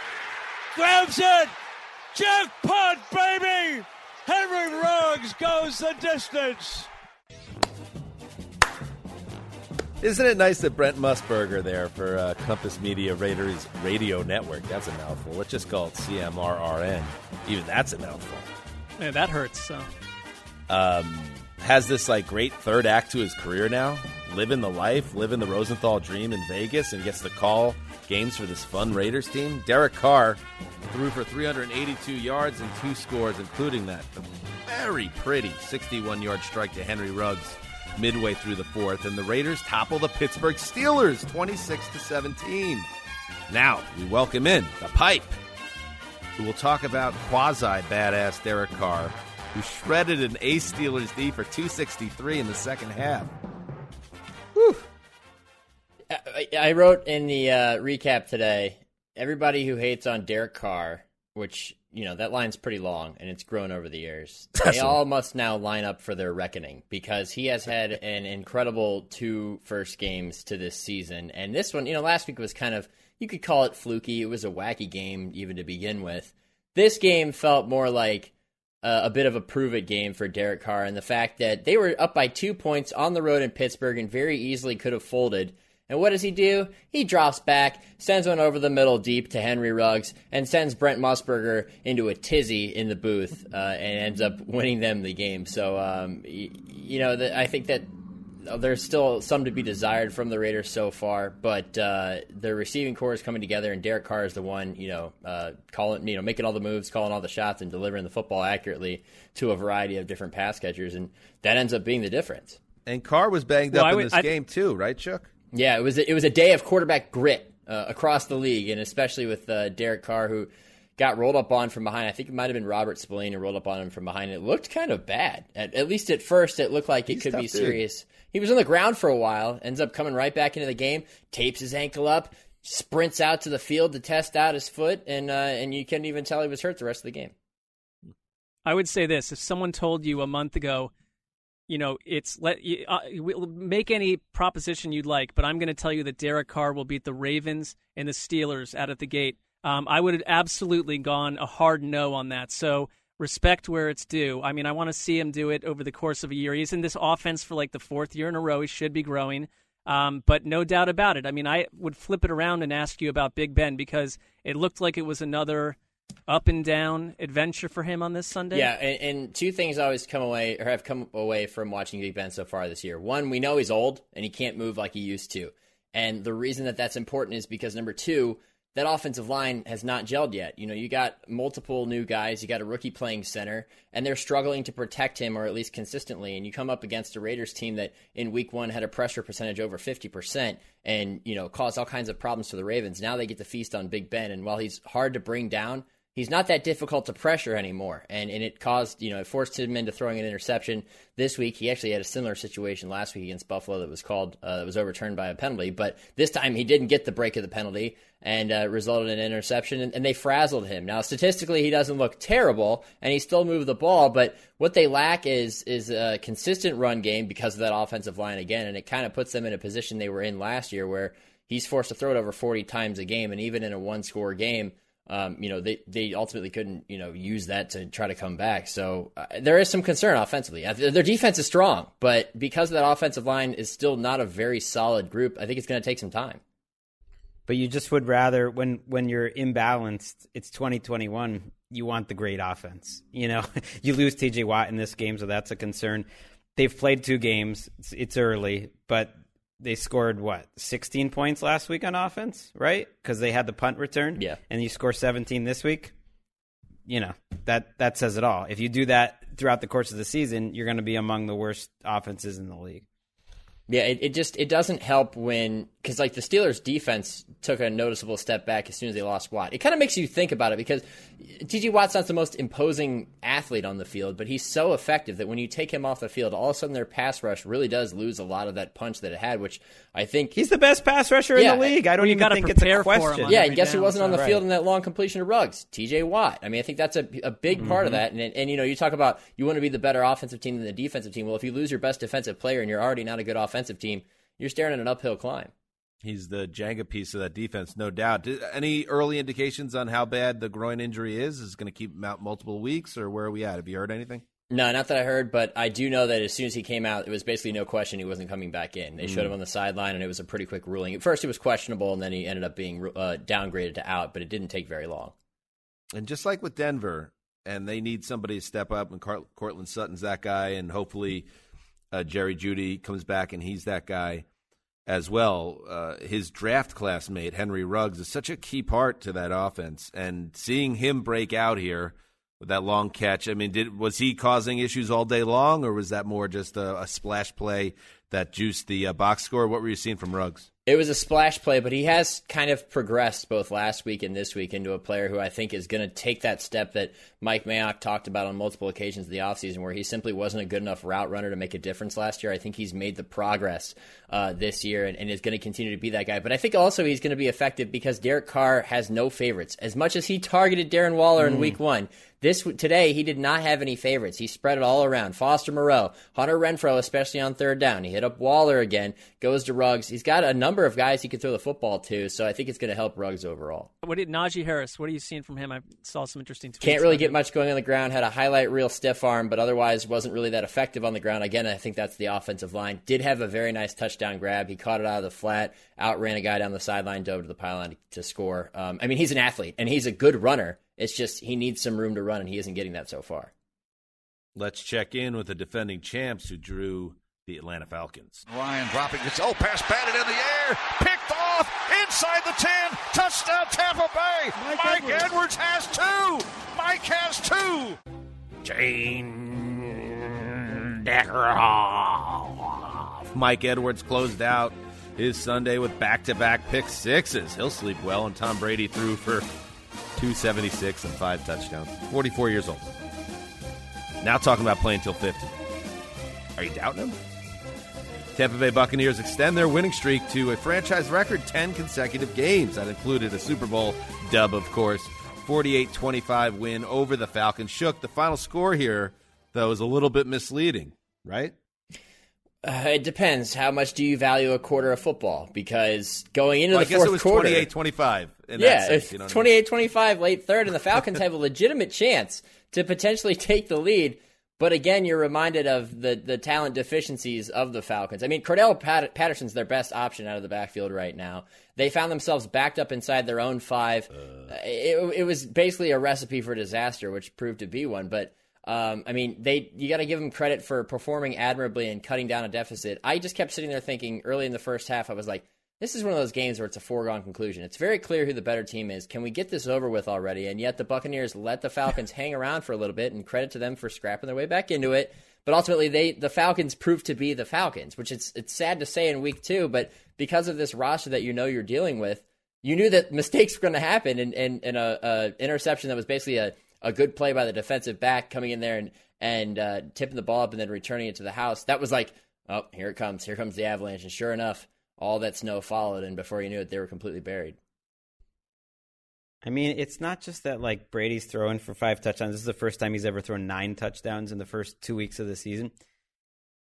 grabs it. Jackpot, baby! Henry Ruggs goes the distance. Isn't it nice that Brent Musburger there for uh, Compass Media Raiders Radio Network? That's a mouthful. Let's just call it CMRRN. Even that's a mouthful. Man, that hurts. So Um, has this like great third act to his career now, living the life, living the Rosenthal dream in Vegas, and gets the call games for this fun Raiders team. Derek Carr threw for 382 yards and two scores, including that very pretty 61 yard strike to Henry Ruggs midway through the fourth, and the Raiders topple the Pittsburgh Steelers 26 to 17. Now we welcome in the pipe, who will talk about quasi badass Derek Carr, who shredded an ace Steelers D for 263 in the second half. I, I wrote in the uh, recap today everybody who hates on Derek Carr, which, you know, that line's pretty long and it's grown over the years. That's they all must now line up for their reckoning because he has had an incredible two first games to this season. And this one, you know, last week was kind of, you could call it fluky. It was a wacky game even to begin with. This game felt more like uh, a bit of a prove it game for Derek Carr, and the fact that they were up by two points on the road in Pittsburgh and very easily could have folded. And what does he do? He drops back, sends one over the middle deep to Henry Ruggs, and sends Brent Musburger into a tizzy in the booth, uh, and ends up winning them the game. So, um, y- you know, the, I think that there's still some to be desired from the Raiders so far, but uh, the receiving corps is coming together, and Derek Carr is the one, you know, uh, calling, you know, making all the moves, calling all the shots, and delivering the football accurately to a variety of different pass catchers, and that ends up being the difference. And Carr was banged Well, up I in would- this I- game too, right, Chuck? Yeah, it was a, it was a day of quarterback grit uh, across the league, and especially with uh, Derek Carr, who got rolled up on from behind. I think it might have been Robert Spillane who rolled up on him from behind. It looked kind of bad. At, at least at first, it looked like it He's could be dude. serious. He was on the ground for a while, ends up coming right back into the game, tapes his ankle up, sprints out to the field to test out his foot, and uh, and you couldn't even tell he was hurt the rest of the game. I would say this: if someone told you a month ago, you know, it's let you, uh, make any proposition you'd like, but I'm going to tell you that Derek Carr will beat the Ravens and the Steelers out of the gate. Um, I would have absolutely gone a hard no on that. So respect where it's due. I mean, I want to see him do it over the course of a year. He's in this offense for like the fourth year in a row. He should be growing. Um, but no doubt about it. I mean, I would flip it around and ask you about Big Ben because it looked like it was another up and down adventure for him on this Sunday. Yeah, and, and two things always come away or have come away from watching Big Ben so far this year. One, we know he's old and he can't move like he used to, and the reason that that's important is because number two, that offensive line has not gelled yet. You know, you got multiple new guys, you got a rookie playing center, and they're struggling to protect him or at least consistently. And you come up against a Raiders team that in week one had a pressure percentage over 50% and, you know, caused all kinds of problems to the Ravens. Now they get to feast on Big Ben. And while he's hard to bring down, he's not that difficult to pressure anymore. And and it caused, you know, it forced him into throwing an interception this week. He actually had a similar situation last week against Buffalo that was called, uh, that was overturned by a penalty. But this time he didn't get the break of the penalty and uh, resulted in an interception. And, and they frazzled him. Now, statistically, he doesn't look terrible and he still moved the ball. But what they lack is, is a consistent run game because of that offensive line again. And it kind of puts them in a position they were in last year where he's forced to throw it over 40 times a game. And even in a one score game, um, you know, they, they ultimately couldn't, you know, use that to try to come back. So uh, there is some concern offensively. Uh, Their defense is strong, but because that offensive line is still not a very solid group, I think it's going to take some time. But you just would rather when when you're imbalanced, it's 2021. You want the great offense. You know, you lose T.J. Watt in this game, so that's a concern. They've played two games. It's, it's early, but they scored what 16 points last week on offense, right? Because they had the punt return. Yeah, and you score 17 this week. You know that that says it all. If you do that throughout the course of the season, you're going to be among the worst offenses in the league. Yeah, it, it just it doesn't help when because like the Steelers defense took a noticeable step back as soon as they lost Watt. It kind of makes you think about it because T.J. Watt's not the most imposing athlete on the field, but he's so effective that when you take him off the field, all of a sudden their pass rush really does lose a lot of that punch that it had. Which I think he's the best pass rusher Yeah, in the league. I don't well, even gotta think it's a prepare for him question. Yeah, and guess who wasn't on the Right. field in that long completion of Ruggs? T.J. Watt. I mean, I think that's a, a big part of Mhm. that. And, and you know, you talk about you want to be the better offensive team than the defensive team. Well, if you lose your best defensive player and you're already not a good offensive team, you're staring at an uphill climb. He's the Jenga piece of that defense, no doubt. Any early indications on how bad the groin injury is? Is it going to keep him out multiple weeks, or where are we at? Have you heard anything? No, not that I heard, but I do know that as soon as he came out, it was basically no question he wasn't coming back in. They showed Mm. him on the sideline, and it was a pretty quick ruling. At first, it was questionable, and then he ended up being uh, downgraded to out, but it didn't take very long. And just like with Denver, and they need somebody to step up, and Cart- Courtland Sutton's that guy, and hopefully uh, Jerry Jeudy comes back and he's that guy as well. Uh, his draft classmate Henry Ruggs is such a key part to that offense, and seeing him break out here with that long catch. I mean, did was he causing issues all day long, or was that more just a, a splash play that juiced the uh, box score? What were you seeing from Ruggs? It was a splash play, but he has kind of progressed both last week and this week into a player who I think is going to take that step that Mike Mayock talked about on multiple occasions of the offseason, where he simply wasn't a good enough route runner to make a difference last year. I think he's made the progress uh, this year and, and is going to continue to be that guy. But I think also he's going to be effective because Derek Carr has no favorites. As much as he targeted Darren Waller in Mm. week one, this today he did not have any favorites. He spread it all around. Foster Moreau, Hunter Renfrow, especially on third down. He hit up Waller again. Goes to Ruggs. He's got a number of guys he could throw the football to, so I think it's going to help Ruggs overall. What did Najee Harris? What are you seeing from him? I saw some interesting tweets. Can't really get him. much going on the ground. Had a highlight reel stiff arm, but otherwise wasn't really that effective on the ground. Again, I think that's the offensive line. Did have a very nice touchdown grab. He caught it out of the flat, outran a guy down the sideline, dove to the pylon to, to score. Um, I mean, he's an athlete and he's a good runner. It's just he needs some room to run, and he isn't getting that so far. Let's check in with the defending champs who drew the Atlanta Falcons. Ryan dropping his oh pass batted in the air, picked off inside the ten, touchdown Tampa Bay. Mike, Edwards. has two. Mike has two. Gene Deckerhoff. Mike Edwards closed out his Sunday with back-to-back pick sixes. He'll sleep well, and Tom Brady threw for 276 and five touchdowns. 44 years old. Now talking about playing till 50. Are you doubting him? Tampa Bay Buccaneers extend their winning streak to a franchise record 10 consecutive games. That included a Super Bowl dub, of course. 48 25 win over the Falcons. Shook. The final score here, though, is a little bit misleading, right? Uh, it depends. How much do you value a quarter of football? Because going into Well, I the guess fourth it was quarter, 28 25. yeah, it's 28-25 late third, and the Falcons have a legitimate chance to potentially take the lead. But again, you're reminded of the the talent deficiencies of the Falcons. I mean, Cordarrelle Pat- Patterson's their best option out of the backfield right now. They found themselves backed up inside their own five. Uh. It, it was basically a recipe for disaster, which proved to be one. But um, I mean, they you got to give them credit for performing admirably and cutting down a deficit. I just kept sitting there thinking early in the first half, I was like, this is one of those games where it's a foregone conclusion. It's very clear who the better team is. Can we get this over with already? And yet the Buccaneers let the Falcons hang around for a little bit, and credit to them for scrapping their way back into it. But ultimately, they the Falcons proved to be the Falcons, which it's it's sad to say in week two, but because of this roster that you know you're dealing with, you knew that mistakes were going to happen, and and, and a, a interception that was basically a a good play by the defensive back coming in there and and uh, tipping the ball up and then returning it to the house. That was like, oh, here it comes, here comes the avalanche, and sure enough, all that snow followed, and before you knew it, they were completely buried. I mean, it's not just that like Brady's throwing for five touchdowns. This is the first time he's ever thrown nine touchdowns in the first two weeks of the season.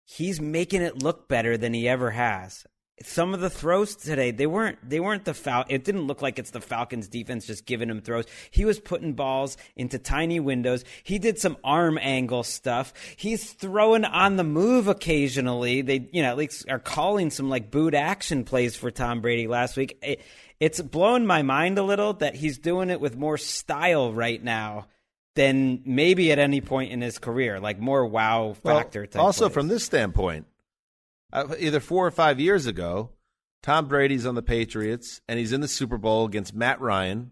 He's making it look better than he ever has some of the throws today they weren't they weren't the Fal- it didn't look like it's the Falcons defense just giving him throws. He was putting balls into tiny windows. He did some arm angle stuff. He's throwing on the move occasionally. They you know at least are calling some like boot action plays for Tom Brady last week. It, it's blown my mind a little that he's doing it with more style right now than maybe at any point in his career like more wow factor well, also plays. from this standpoint uh, either four or five years ago, Tom Brady's on the Patriots and he's in the Super Bowl against Matt Ryan,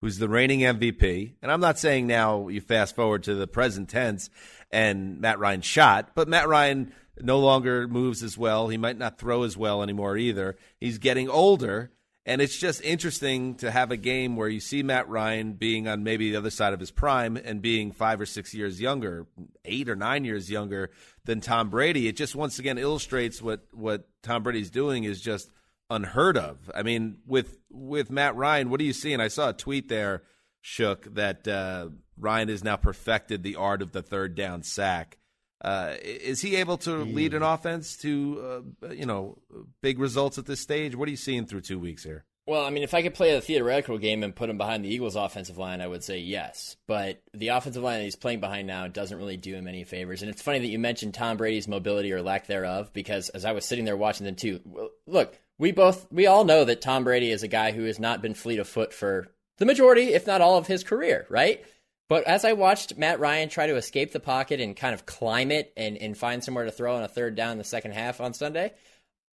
who's the reigning MVP. And I'm not saying now you fast forward to the present tense and Matt Ryan shot, but Matt Ryan no longer moves as well. He might not throw as well anymore either. He's getting older. And it's just interesting to have a game where you see Matt Ryan being on maybe the other side of his prime and being five or six years younger, eight or nine years younger than Tom Brady. It just once again illustrates what, what Tom Brady's doing is just unheard of. I mean, with with Matt Ryan, what are you seeing? I saw a tweet there, Shook, that uh, Ryan has now perfected the art of the third down sack. Uh, is he able to lead an offense to uh, you know big results at this stage? What are you seeing through two weeks here? Well, I mean, if I could play a theoretical game and put him behind the Eagles' offensive line, I would say yes. But the offensive line that he's playing behind now doesn't really do him any favors. And it's funny that you mentioned Tom Brady's mobility or lack thereof, because as I was sitting there watching them too, look, we both we all know that Tom Brady is a guy who has not been fleet of foot for the majority, if not all, of his career, right? But as I watched Matt Ryan try to escape the pocket and kind of climb it and, and find somewhere to throw on a third down in the second half on Sunday,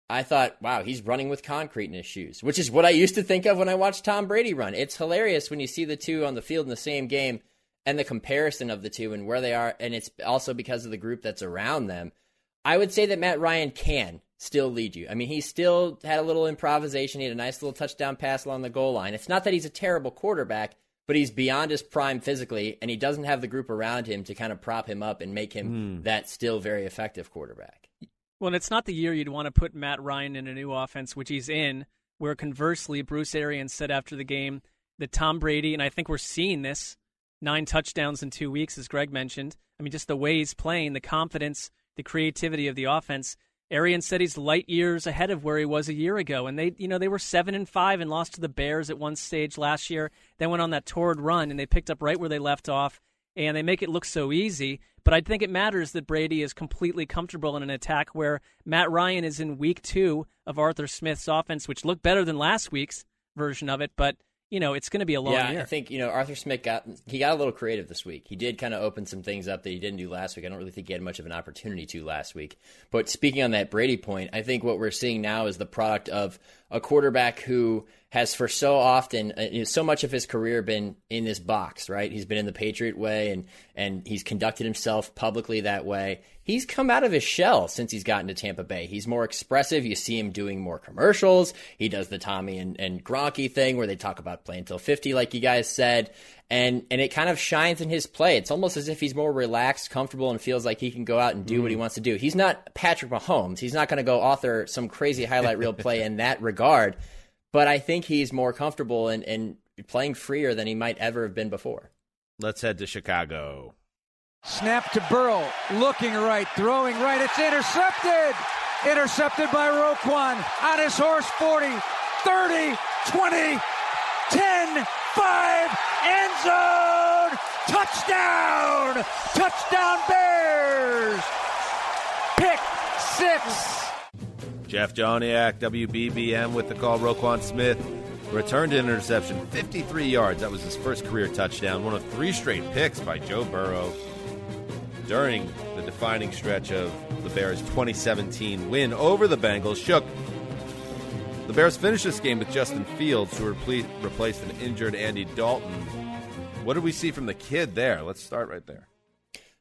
I thought, wow, he's running with concrete in his shoes, which is what I used to think of when I watched Tom Brady run. It's hilarious when you see the two on the field in the same game and the comparison of the two and where they are. And it's also because of the group that's around them. I would say that Matt Ryan can still lead you. I mean, he still had a little improvisation. He had a nice little touchdown pass along the goal line. It's not that he's a terrible quarterback but he's beyond his prime physically, and he doesn't have the group around him to kind of prop him up and make him mm. that still very effective quarterback. Well, it's not the year you'd want to put Matt Ryan in a new offense, which he's in, where conversely, Bruce Arians said after the game that Tom Brady, and I think we're seeing this, nine touchdowns in two weeks, as Greg mentioned. I mean, just the way he's playing, the confidence, the creativity of the offense – Arian said he's light years ahead of where he was a year ago, and they, you know, they were seven and five and lost to the Bears at one stage last year. Then went on that torrid run, and they picked up right where they left off, and they make it look so easy. But I think it matters that Brady is completely comfortable in an attack where Matt Ryan is in week two of Arthur Smith's offense, which looked better than last week's version of it, but you know, it's going to be a long yeah, year. I think you know Arthur Smith got he got a little creative this week. He did kind of open some things up that he didn't do last week. I don't really think he had much of an opportunity to last week. But speaking on that Brady point, I think what we're seeing now is the product of a quarterback who has for so often, uh, so much of his career been in this box, right? He's been in the Patriot way and and he's conducted himself publicly that way. He's come out of his shell since he's gotten to Tampa Bay. He's more expressive. You see him doing more commercials. He does the Tommy and, and Gronky thing where they talk about playing till 50, like you guys said. And, and it kind of shines in his play. It's almost as if he's more relaxed, comfortable, and feels like he can go out and do mm. what he mm. wants to do. He's not Patrick Mahomes. He's not going to go author some crazy highlight reel play in that regard but I think he's more comfortable and, and playing freer than he might ever have been before. Let's head to Chicago. Snap to Burrow, looking right, throwing right. It's intercepted. Intercepted by Roquan on his horse 40, 30, 20, 10. 10, 5, end zone! Touchdown! Touchdown Bears! Pick six. Jeff Joniak, WBBM with the call. Roquan Smith returned an interception, 53 yards. That was his first career touchdown. One of three straight picks by Joe Burrow during the defining stretch of the Bears' 2017 win over the Bengals. Shook. The Bears finished this game with Justin Fields, who replaced an injured Andy Dalton. What did we see from the kid there? Let's start right there.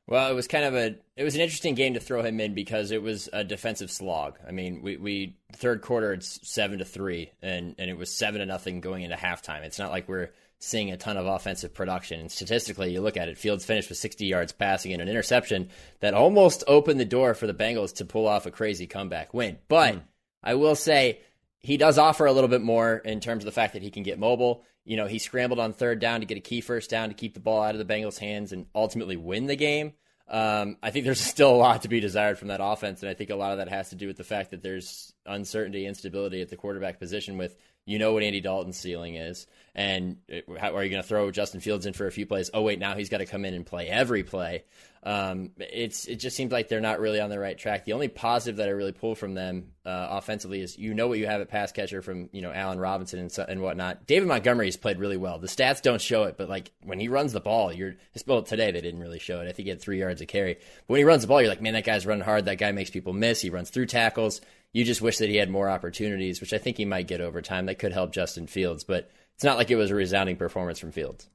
Well, it was kind of a it was an interesting game to throw him in because it was a defensive slog. I mean, we, we third quarter it's seven to three, and and it was seven to nothing going into halftime. It's not like we're seeing a ton of offensive production. And statistically, you look at it, Fields finished with 60 yards passing and an interception that almost opened the door for the Bengals to pull off a crazy comeback win. But mm. I will say he does offer a little bit more in terms of the fact that he can get mobile. You know, he scrambled on third down to get a key first down to keep the ball out of the Bengals' hands and ultimately win the game. Um, I think there's still a lot to be desired from that offense, and I think a lot of that has to do with the fact that there's uncertainty, and instability at the quarterback position. With you know what Andy Dalton's ceiling is, and how, are you going to throw Justin Fields in for a few plays? Oh wait, now he's got to come in and play every play. Um, it's it just seems like they're not really on the right track. The only positive that I really pull from them uh, offensively is you know what you have at pass catcher from you know Allen Robinson and, and whatnot. David Montgomery has played really well. The stats don't show it, but like when he runs the ball, you're well today they didn't really show it. I think he had three yards of carry. But when he runs the ball, you're like, man, that guy's running hard. That guy makes people miss. He runs through tackles. You just wish that he had more opportunities, which I think he might get over time. That could help Justin Fields, but it's not like it was a resounding performance from Fields.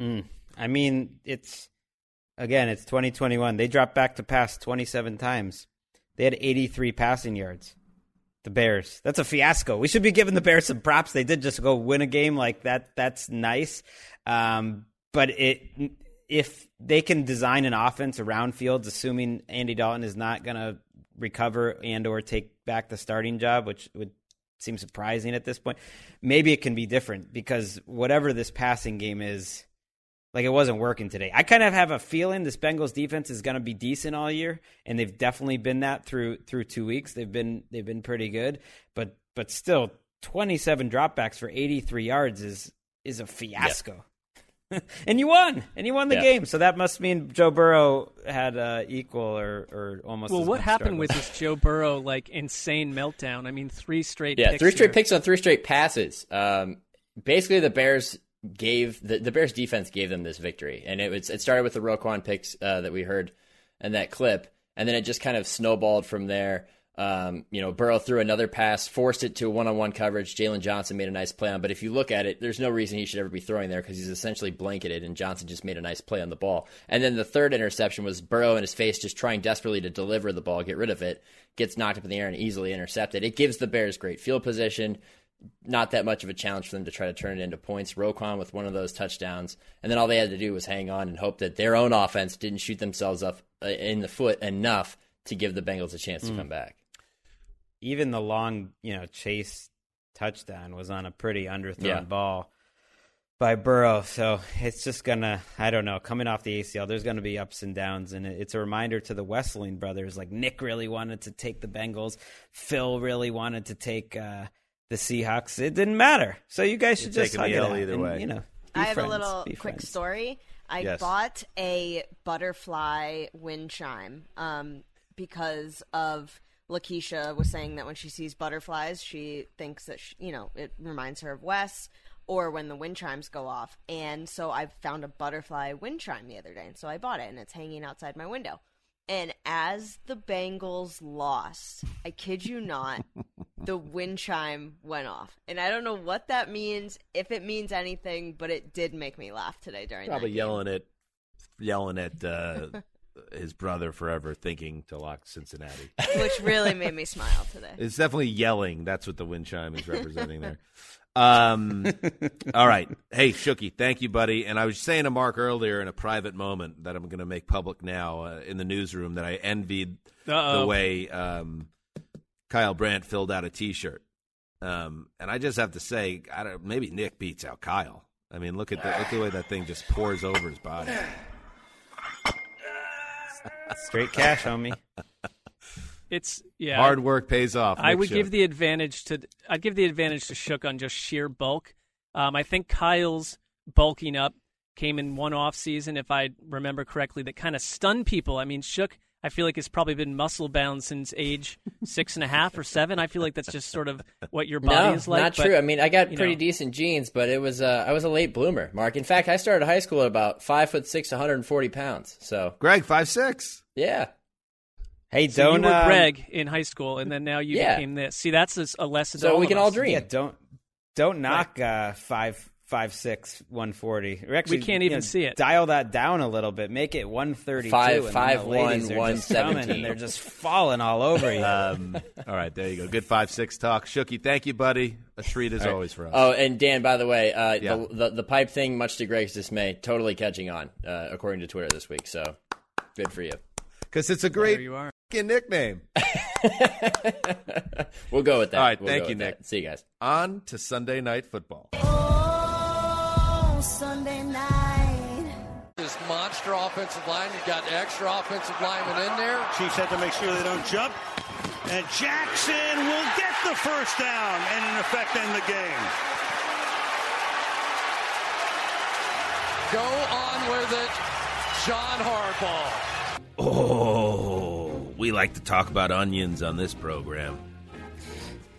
Mm. I mean, it's again, it's 2021. They dropped back to pass 27 times. They had 83 passing yards. The Bears. That's a fiasco. We should be giving the Bears some props. They did just go win a game like that. That's nice. Um, but it if they can design an offense around Fields, assuming Andy Dalton is not going to recover and or take back the starting job, which would seem surprising at this point. Maybe it can be different because whatever this passing game is, like it wasn't working today. I kind of have a feeling this Bengals defense is going to be decent all year, and they've definitely been that through through two weeks. They've been they've been pretty good, but but still, twenty seven dropbacks for eighty three yards is is a fiasco. and you won, and you won the yeah. game. So that must mean Joe Burrow had uh, equal or, or almost. Well, what happened with this Joe Burrow like insane meltdown? I mean, three straight. Yeah, three straight here. picks on three straight passes. Um, basically, the Bears gave the, the Bears defense gave them this victory, and it was it started with the Roquan picks uh, that we heard in that clip, and then it just kind of snowballed from there. Um, you know, Burrow threw another pass, forced it to a one-on-one coverage. Jaylon Johnson made a nice play on, but if you look at it, there's no reason he should ever be throwing there because he's essentially blanketed, and Johnson just made a nice play on the ball. And then the third interception was Burrow in his face, just trying desperately to deliver the ball, get rid of it, gets knocked up in the air and easily intercepted. It gives the Bears great field position. Not that much of a challenge for them to try to turn it into points. Roquan with one of those touchdowns, and then all they had to do was hang on and hope that their own offense didn't shoot themselves up uh, in the foot enough to give the Bengals a chance to mm. come back even the long, you know, chase touchdown was on a pretty underthrown yeah. ball by Burrow. So it's just gonna, I don't know, coming off the ACL, there's gonna be ups and downs, and it's a reminder to the Wesseling brothers. Like Nick really wanted to take the Bengals, Phil really wanted to take uh, the Seahawks. It didn't matter. So you guys should You're just hug it out either and, way. You know, I have friends, a little quick friends. story. I yes. bought a butterfly wind chime um, because of Lakeisha was saying that when she sees butterflies, she thinks that she, you know it reminds her of Wes, or when the wind chimes go off. And so I found a butterfly wind chime the other day, and so I bought it, and it's hanging outside my window. And as the Bengals lost, I kid you not, the wind chime went off. And I don't know what that means, if it means anything, but it did make me laugh today during Probably yelling at yelling at uh, his brother forever thinking to lock Cincinnati. Which really made me smile today. It's definitely yelling. That's what the wind chime is representing there. Um, all right. Hey, Shooky, thank you, buddy. And I was saying to Marc earlier in a private moment that I'm going to make public now uh, in the newsroom that I envied Uh-oh. the way um, Kyle Brandt filled out a T-shirt. Um, and I just have to say, I don't, maybe Nick beats out Kyle. I mean, look at the, look at the way that thing just pours over his body. Straight cash, homie. It's yeah. Hard work pays off. I would Shook. give the advantage to I'd give the advantage to Shook on just sheer bulk, Um, I think Kyle's bulking up came in one off season, if I remember correctly, that kind of stunned people. I mean, Shook, I feel like it's probably been muscle bound since age six and a half or seven. I feel like that's just sort of what your body no, is like. Not but, true. I mean, I got pretty know. decent genes, but it was uh, I was a late bloomer, Marc. In fact, I started high school at about five foot six, 140 pounds. So Greg, five six. Yeah. Hey, So don't you were um, Greg in high school, and then now you Yeah. became this. See, that's a, a lesson. to So all we of can us. all dream. Yeah, don't don't knock uh, five five six one forty. Or actually, We can't you even know, see it. Dial that down a little bit. Make it one thirty two. Five- and then five the ladies one, are just one coming and they're just falling all over you. Um, all right, there you go. Good five six talk. Shooky, thank you, buddy. A treat as All right. always for us. Oh, and Dan, by the way, uh, Yeah. the, the the pipe thing, much to Greg's dismay, totally catching on, uh, according to Twitter this week. So good for you. Because it's a great you are. nickname. We'll go with that. All right, We'll thank you, Nick. that. See you guys. On to Sunday night football. Sunday night. This monster offensive line, you got extra offensive linemen in there. Chiefs had to make sure they don't jump. And Jackson will get the first down and in effect end the game. Go on with it, John Harbaugh. Oh, we like to talk about onions on this program.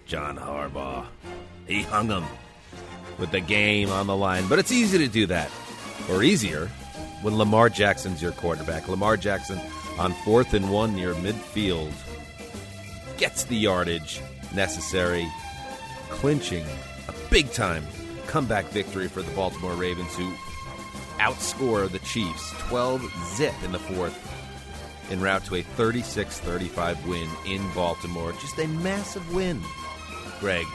John Harbaugh. He hung them with the game on the line. But it's easy to do that, or easier, when Lamar Jackson's your quarterback. Lamar Jackson on fourth and one near midfield gets the yardage necessary, clinching a big time comeback victory for the Baltimore Ravens, who outscore the Chiefs 12 zip in the fourth en route to a 36 35 win in Baltimore. Just a massive win, Greg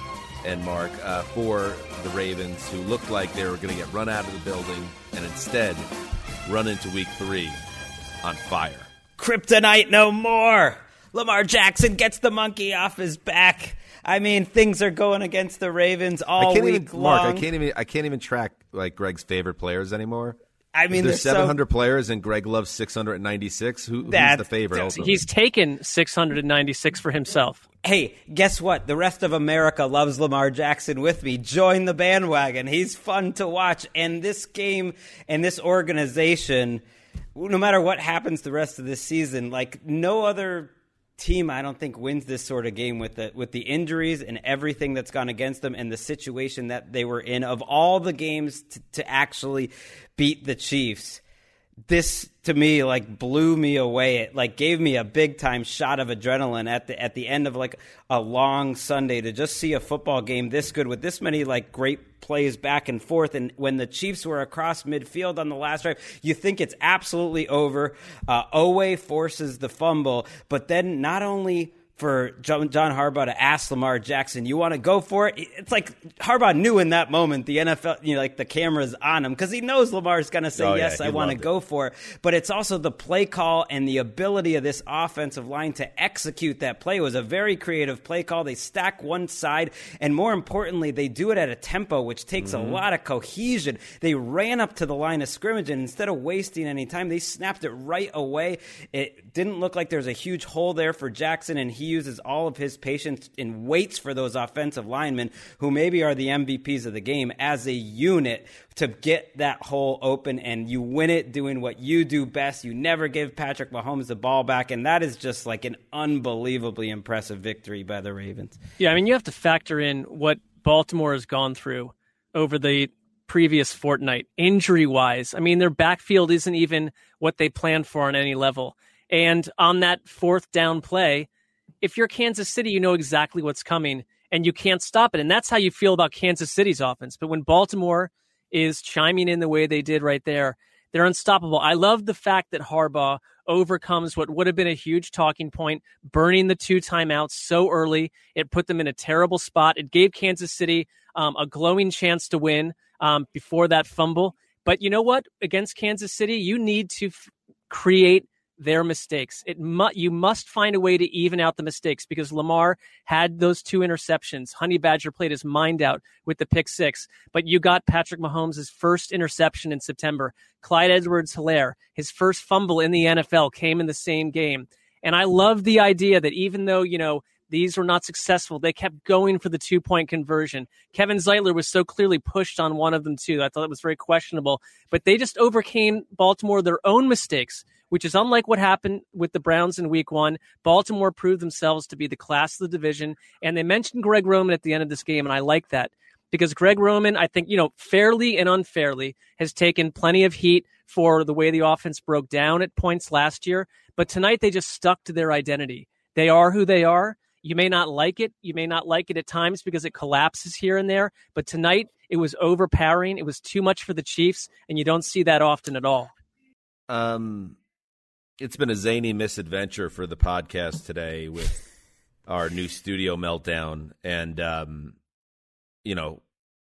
and Marc, uh, for the Ravens, who looked like they were going to get run out of the building and instead run into week three on fire. Kryptonite no more. Lamar Jackson gets the monkey off his back. I mean, things are going against the Ravens all I can't week even, long. Marc, I can't even I can't even track like Greg's favorite players anymore. I mean, there's they're so- 700 players and Greg loves 696. Who, who's the favorite? ultimately? He's taken 696 for himself. Hey, guess what? The rest of America loves Lamar Jackson with me. Join the bandwagon. He's fun to watch. And this game and this organization, no matter what happens the rest of this season, like no other team I don't think wins this sort of game with the with the injuries and everything that's gone against them and the situation that they were in. Of all the games to, to actually beat the Chiefs this to me like blew me away. It like gave me a big time shot of adrenaline at the at the end of like a long sunday to just see a football game this good with this many like great plays back and forth. And when the chiefs were across midfield on the last drive you think it's absolutely over. Uh Oweh forces the fumble. But then not only for John, Harbaugh to ask Lamar Jackson, "You want to go for it?" It's like Harbaugh knew in that moment the NFL, you know, like the cameras on him because he knows Lamar's going to say, Oh, "Yes, he I want to go for it." But it's also the play call and the ability of this offensive line to execute that play. It was a very creative play call. They stack one side, and more importantly, they do it at a tempo which takes Mm-hmm. a lot of cohesion. They ran up to the line of scrimmage, and instead of wasting any time, they snapped it right away. It didn't look like there was a huge hole there for Jackson, and he uses all of his patience and waits for those offensive linemen, who maybe are the MVPs of the game, as a unit to get that hole open. And you win it doing what you do best. You never give Patrick Mahomes the ball back, and that is just like an unbelievably impressive victory by the Ravens. Yeah, I mean, you have to factor in what Baltimore has gone through over the previous fortnight, injury wise. I mean, their backfield isn't even what they planned for on any level. And on that fourth down play, if you're Kansas City, you know exactly what's coming and you can't stop it. And that's how you feel about Kansas City's offense. But when Baltimore is chiming in the way they did right there, they're unstoppable. I love the fact that Harbaugh overcomes what would have been a huge talking point, burning the two timeouts so early. It put them in a terrible spot. It gave Kansas City um, a glowing chance to win um, before that fumble. But you know what? Against Kansas City, you need to f- create their mistakes. It mu- you must find a way to even out the mistakes because Lamar had those two interceptions. Honey Badger played his mind out with the pick six, but you got Patrick Mahomes' first interception in September. Clyde Edwards Helaire, his first fumble in the NFL came in the same game. And I love the idea that even though, you know, These were not successful. They kept going for the two point conversion. Kevin Zeitler was so clearly pushed on one of them, too. I thought it was very questionable. But they just overcame Baltimore their own mistakes, which is unlike what happened with the Browns in week one. Baltimore proved themselves to be the class of the division. And they mentioned Greg Roman at the end of this game, and I like that because Greg Roman, I think, you know, fairly and unfairly, has taken plenty of heat for the way the offense broke down at points last year. But tonight they just stuck to their identity. They are who they are. You may not like it. You may not like it at times because it collapses here and there. But tonight it was overpowering. It was too much for the Chiefs, and you don't see that often at all. Um, it's been a zany misadventure for the podcast today with our new studio meltdown, and um, you know,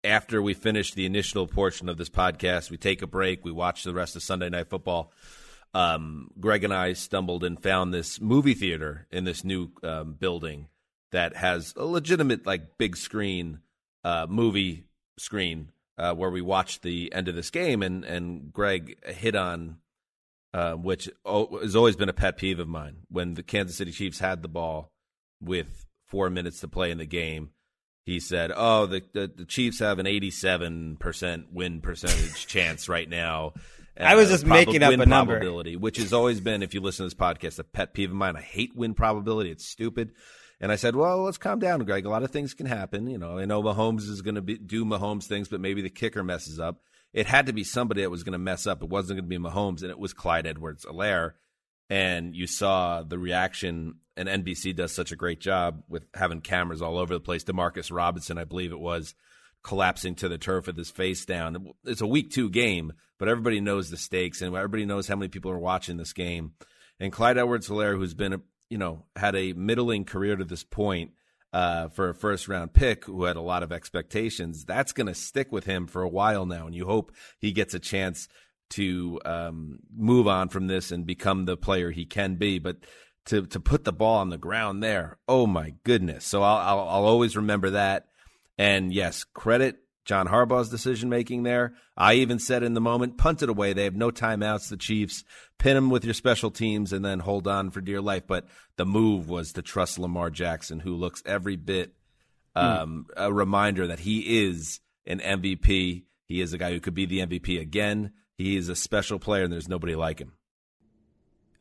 after we finish the initial portion of this podcast, we take a break, we watch the rest of Sunday Night Football. Um, Greg and I stumbled and found this movie theater in this new um, building that has a legitimate, like, big screen uh, movie screen uh, where we watched the end of this game, and and Greg hit on. Uh, which has always been a pet peeve of mine. When the Kansas City Chiefs had the ball with four minutes to play in the game, he said, "Oh, the the, the Chiefs have an 87% win percentage chance right now." I was just prob- making up win a number. probability, which has always been, if you listen to this podcast, a pet peeve of mine. I hate win probability; it's stupid. And I said, "Well, let's calm down, Greg. A lot of things can happen. You know, I know Mahomes is going to do Mahomes things, but maybe the kicker messes up. It had to be somebody that was going to mess up. It wasn't going to be Mahomes, and it was Clyde Edwards-Helaire. And you saw the reaction, and NBC does such a great job with having cameras all over the place. Demarcus Robinson, I believe it was, collapsing to the turf with his face down. It's a week two game, but everybody knows the stakes and everybody knows how many people are watching this game. And Clyde Edwards-Helaire, who's been, a, you know, had a middling career to this point uh, for a first round pick, who had a lot of expectations, that's going to stick with him for a while now. And you hope he gets a chance to um, move on from this and become the player he can be. But to to put the ball on the ground there, oh my goodness! So I'll I'll, I'll always remember that. And yes, credit John Harbaugh's decision making there. I even said in the moment, punt it away. They have no timeouts. The Chiefs pin them with your special teams and then hold on for dear life. But the move was to trust Lamar Jackson, who looks every bit um, a reminder that he is an MVP. He is a guy who could be the MVP again. He is a special player, and there's nobody like him.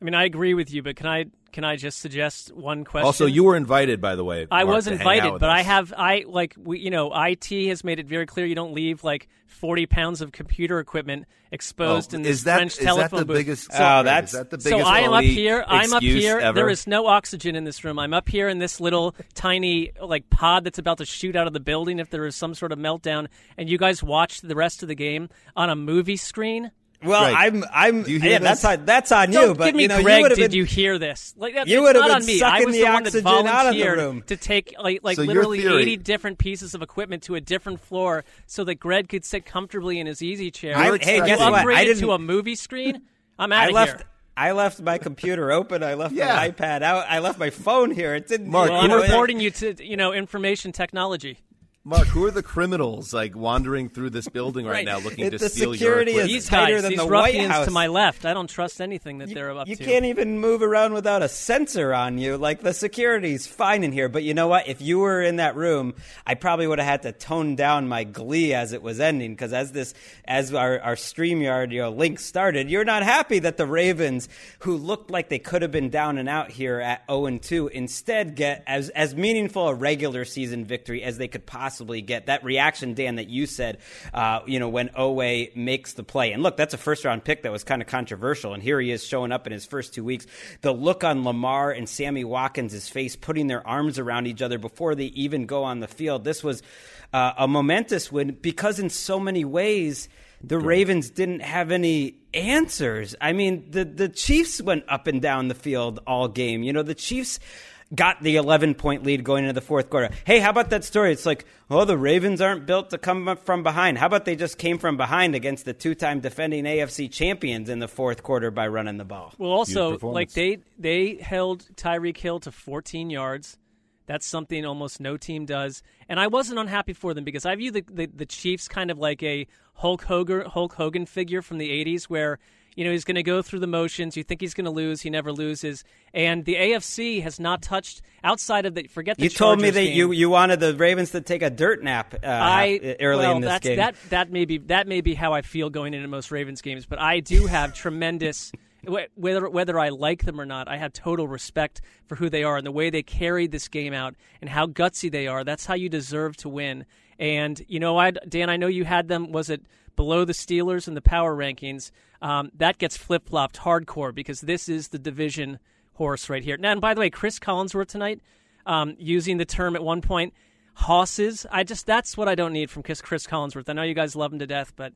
I mean, I agree with you, but can I can I just suggest one question? Also, you were invited, by the way. I Marc, was to hang out invited, with but I have I like we you know IT has made it very clear you don't leave like forty pounds of computer equipment exposed Oh, in this is that- French is that telephone the booth. biggest- So, Oh, that's- Is that the so I am up here. I'm up here. ever? There is no oxygen in this room. I'm up here in this little tiny like pod that's about to shoot out of the building if there is some sort of meltdown, and you guys watch the rest of the game on a movie screen. Well, Greg, I'm, I'm, do you hear yeah, this? that's on, that's on Don't you. But give me you know, Greg. you would have did been, you hear this? Like that, You would have been on me. Sucking the the oxygen out of the room. to take like, like So literally theory- eighty different pieces of equipment to a different floor so that Greg could sit comfortably in his easy chair. I- You hey, guess what? I didn't- to a movie screen. I'm out of left. here. I left my computer open. I left Yeah. my iPad out. I left my phone here. It didn't. Marc, Well, I'm reporting you to you know information technology. Marc, who are the criminals like wandering through this building right, Right. now looking It- to the steal security your is equipment? These tighter guys, than these the White House. to my left. I don't trust anything that they're up You to. can't even move around without a sensor on you. Like the security's fine in here, but you know what? If you were in that room, I probably would have had to tone down my glee as it was ending because as this, as our our Streamyard you know, link started, you're not happy that the Ravens, who looked like they could have been down and out here at 0 and 2, instead get as as meaningful a regular season victory as they could possibly get. That reaction, Dan, that you said, uh, you know, when Oweh makes the play, and look, that's a first round pick that was kind of controversial, and here he is showing up in his first two weeks. The look on Lamar and Sammy Watkins' face, putting their arms around each other before they even go on the field. This was uh, a momentous win because, in so many ways, the Ravens didn't have any answers. I mean, the the Chiefs went up and down the field all game. You know, the Chiefs got the 11 point lead going into the fourth quarter. Hey, how about that story? It's like, oh, the Ravens aren't built to come up from behind. How about they just came from behind against the two time defending AFC champions in the fourth quarter by running the ball? Well, also, like they they held Tyreek Hill to 14 yards. That's something almost no team does. And I wasn't unhappy for them because I view the, the, the Chiefs kind of like a Hulk Hogan, Hulk Hogan figure from the 80s where, you know, he's going to go through the motions. You think he's going to lose, he never loses. And the AFC has not touched outside of the forget the You told me that game. you, you wanted the Ravens to take a dirt nap uh, I early well, in this that's, game. That that may be that may be how I feel going into most Ravens games, but I do have tremendous whether whether I like them or not. I have total respect for who they are and the way they carried this game out and how gutsy they are. That's how you deserve to win. And you know, I Dan, I know you had them. Was it below the Steelers in the power rankings? Um, that gets flip flopped hardcore because this is the division horse right here. Now, and by the way, Chris Collinsworth tonight um, using the term at one point hosses. I just that's what I don't need from Chris, Chris Collinsworth. I know you guys love him to death, but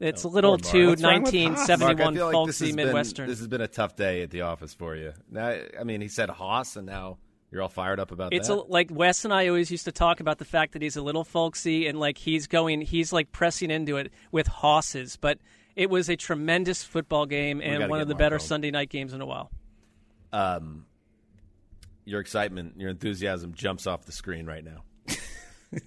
it's a little Poor too What's wrong with Haas? 1971 Marc, I feel like this folksy has been- Midwestern. this has been a tough day at the office for you. Now, I mean, he said Haas, and now you're all fired up about It's that. a, like Wes and I always used to talk about the fact that he's a little folksy and like he's going, he's like pressing into it with hosses. But it was a tremendous football game and one of the Marc better home. Sunday night games in a while. um, your excitement, your enthusiasm jumps off the screen right now.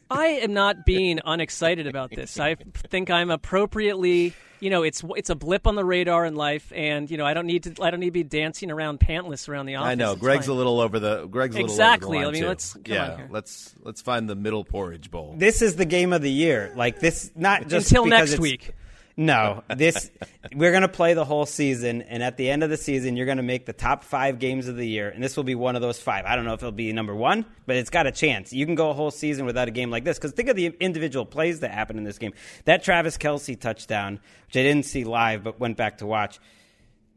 I am not being unexcited about this. I think I'm appropriately, you know, it's it's a blip on the radar in life, and you know, I don't need to I don't need to be dancing around pantless around the office. I know It's Greg's fine. a little over the Greg's a little Exactly. Over the I mean, too. let's- come yeah, on here. let's let's find the middle porridge bowl. this is the game of the year. Like this, not just Until next it's- week. No, this we're gonna play the whole season, and at the end of the season, you're gonna make the top five games of the year, and this will be one of those five. I don't know if it'll be number one, but it's got a chance. You can go a whole season without a game like this because think of the individual plays that happened in this game. That Travis Kelce touchdown, which I didn't see live, but went back to watch.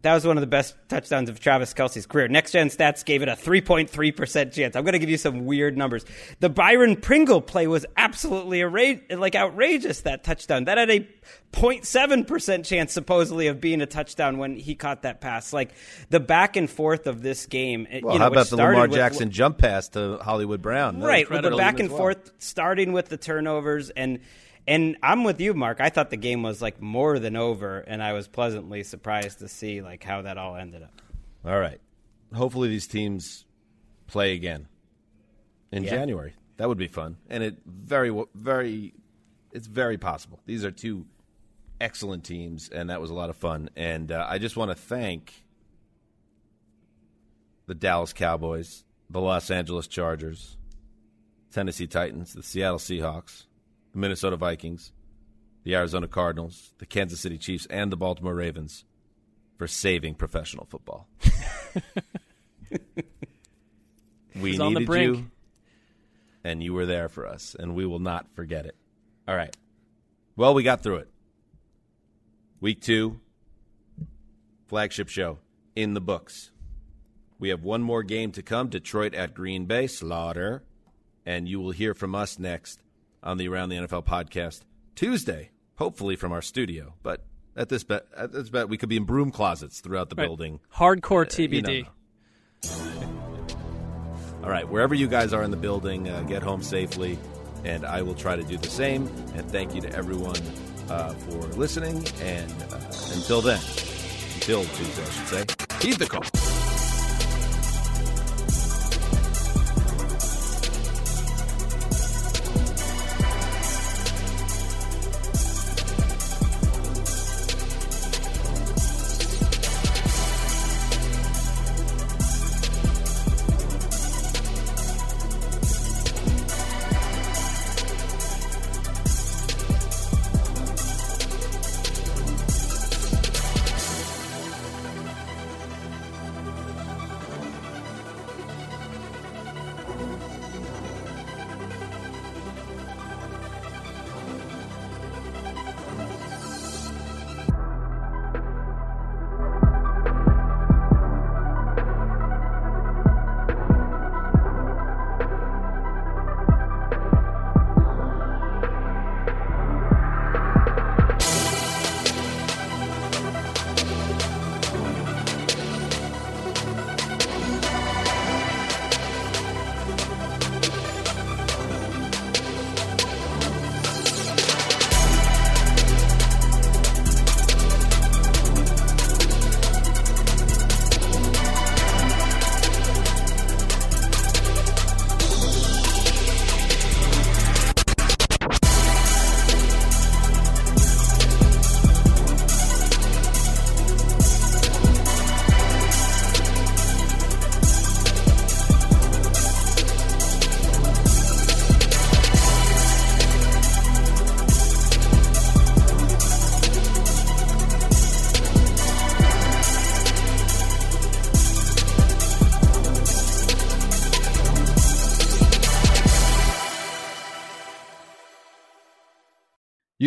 That was one of the best touchdowns of Travis Kelce's career. Next Gen Stats gave it a 3.3% chance. I'm going to give you some weird numbers. The Byron Pringle play was absolutely outra- like outrageous, that touchdown. That had a 0.7% chance, supposedly, of being a touchdown when he caught that pass. Like, the back and forth of this game. Well, you know, how about the Lamar started with- Jackson jump pass to Hollywood Brown? That right with the back and well. forth starting with the turnovers and and I'm with you Marc I thought the game was like more than over and I was pleasantly surprised to see like how that all ended up All right. Hopefully these teams play again in Yeah. January. That would be fun, and it very very it's very possible. These are two excellent teams, and that was a lot of fun. And uh, I just want to thank the Dallas Cowboys, the Los Angeles Chargers, Tennessee Titans, the Seattle Seahawks, Minnesota Vikings, the Arizona Cardinals, the Kansas City Chiefs, and the Baltimore Ravens for saving professional football. we He's needed brink. you, and you were there for us, and we will not forget it. All right. Well, we got through it. Week two, flagship show in the books. We have one more game to come Detroit at Green Bay, Slaughter. And you will hear from us next on the Around the NFL podcast Tuesday, hopefully from our studio. But at this bet, at this bet, we could be in broom closets throughout the Right. building. Hardcore Uh, you TBD. know. All right, wherever you guys are in the building, uh, get home safely, and I will try to do the same. And thank you to everyone uh, for listening. And uh, until then, until Tuesday, I should say, heed the call.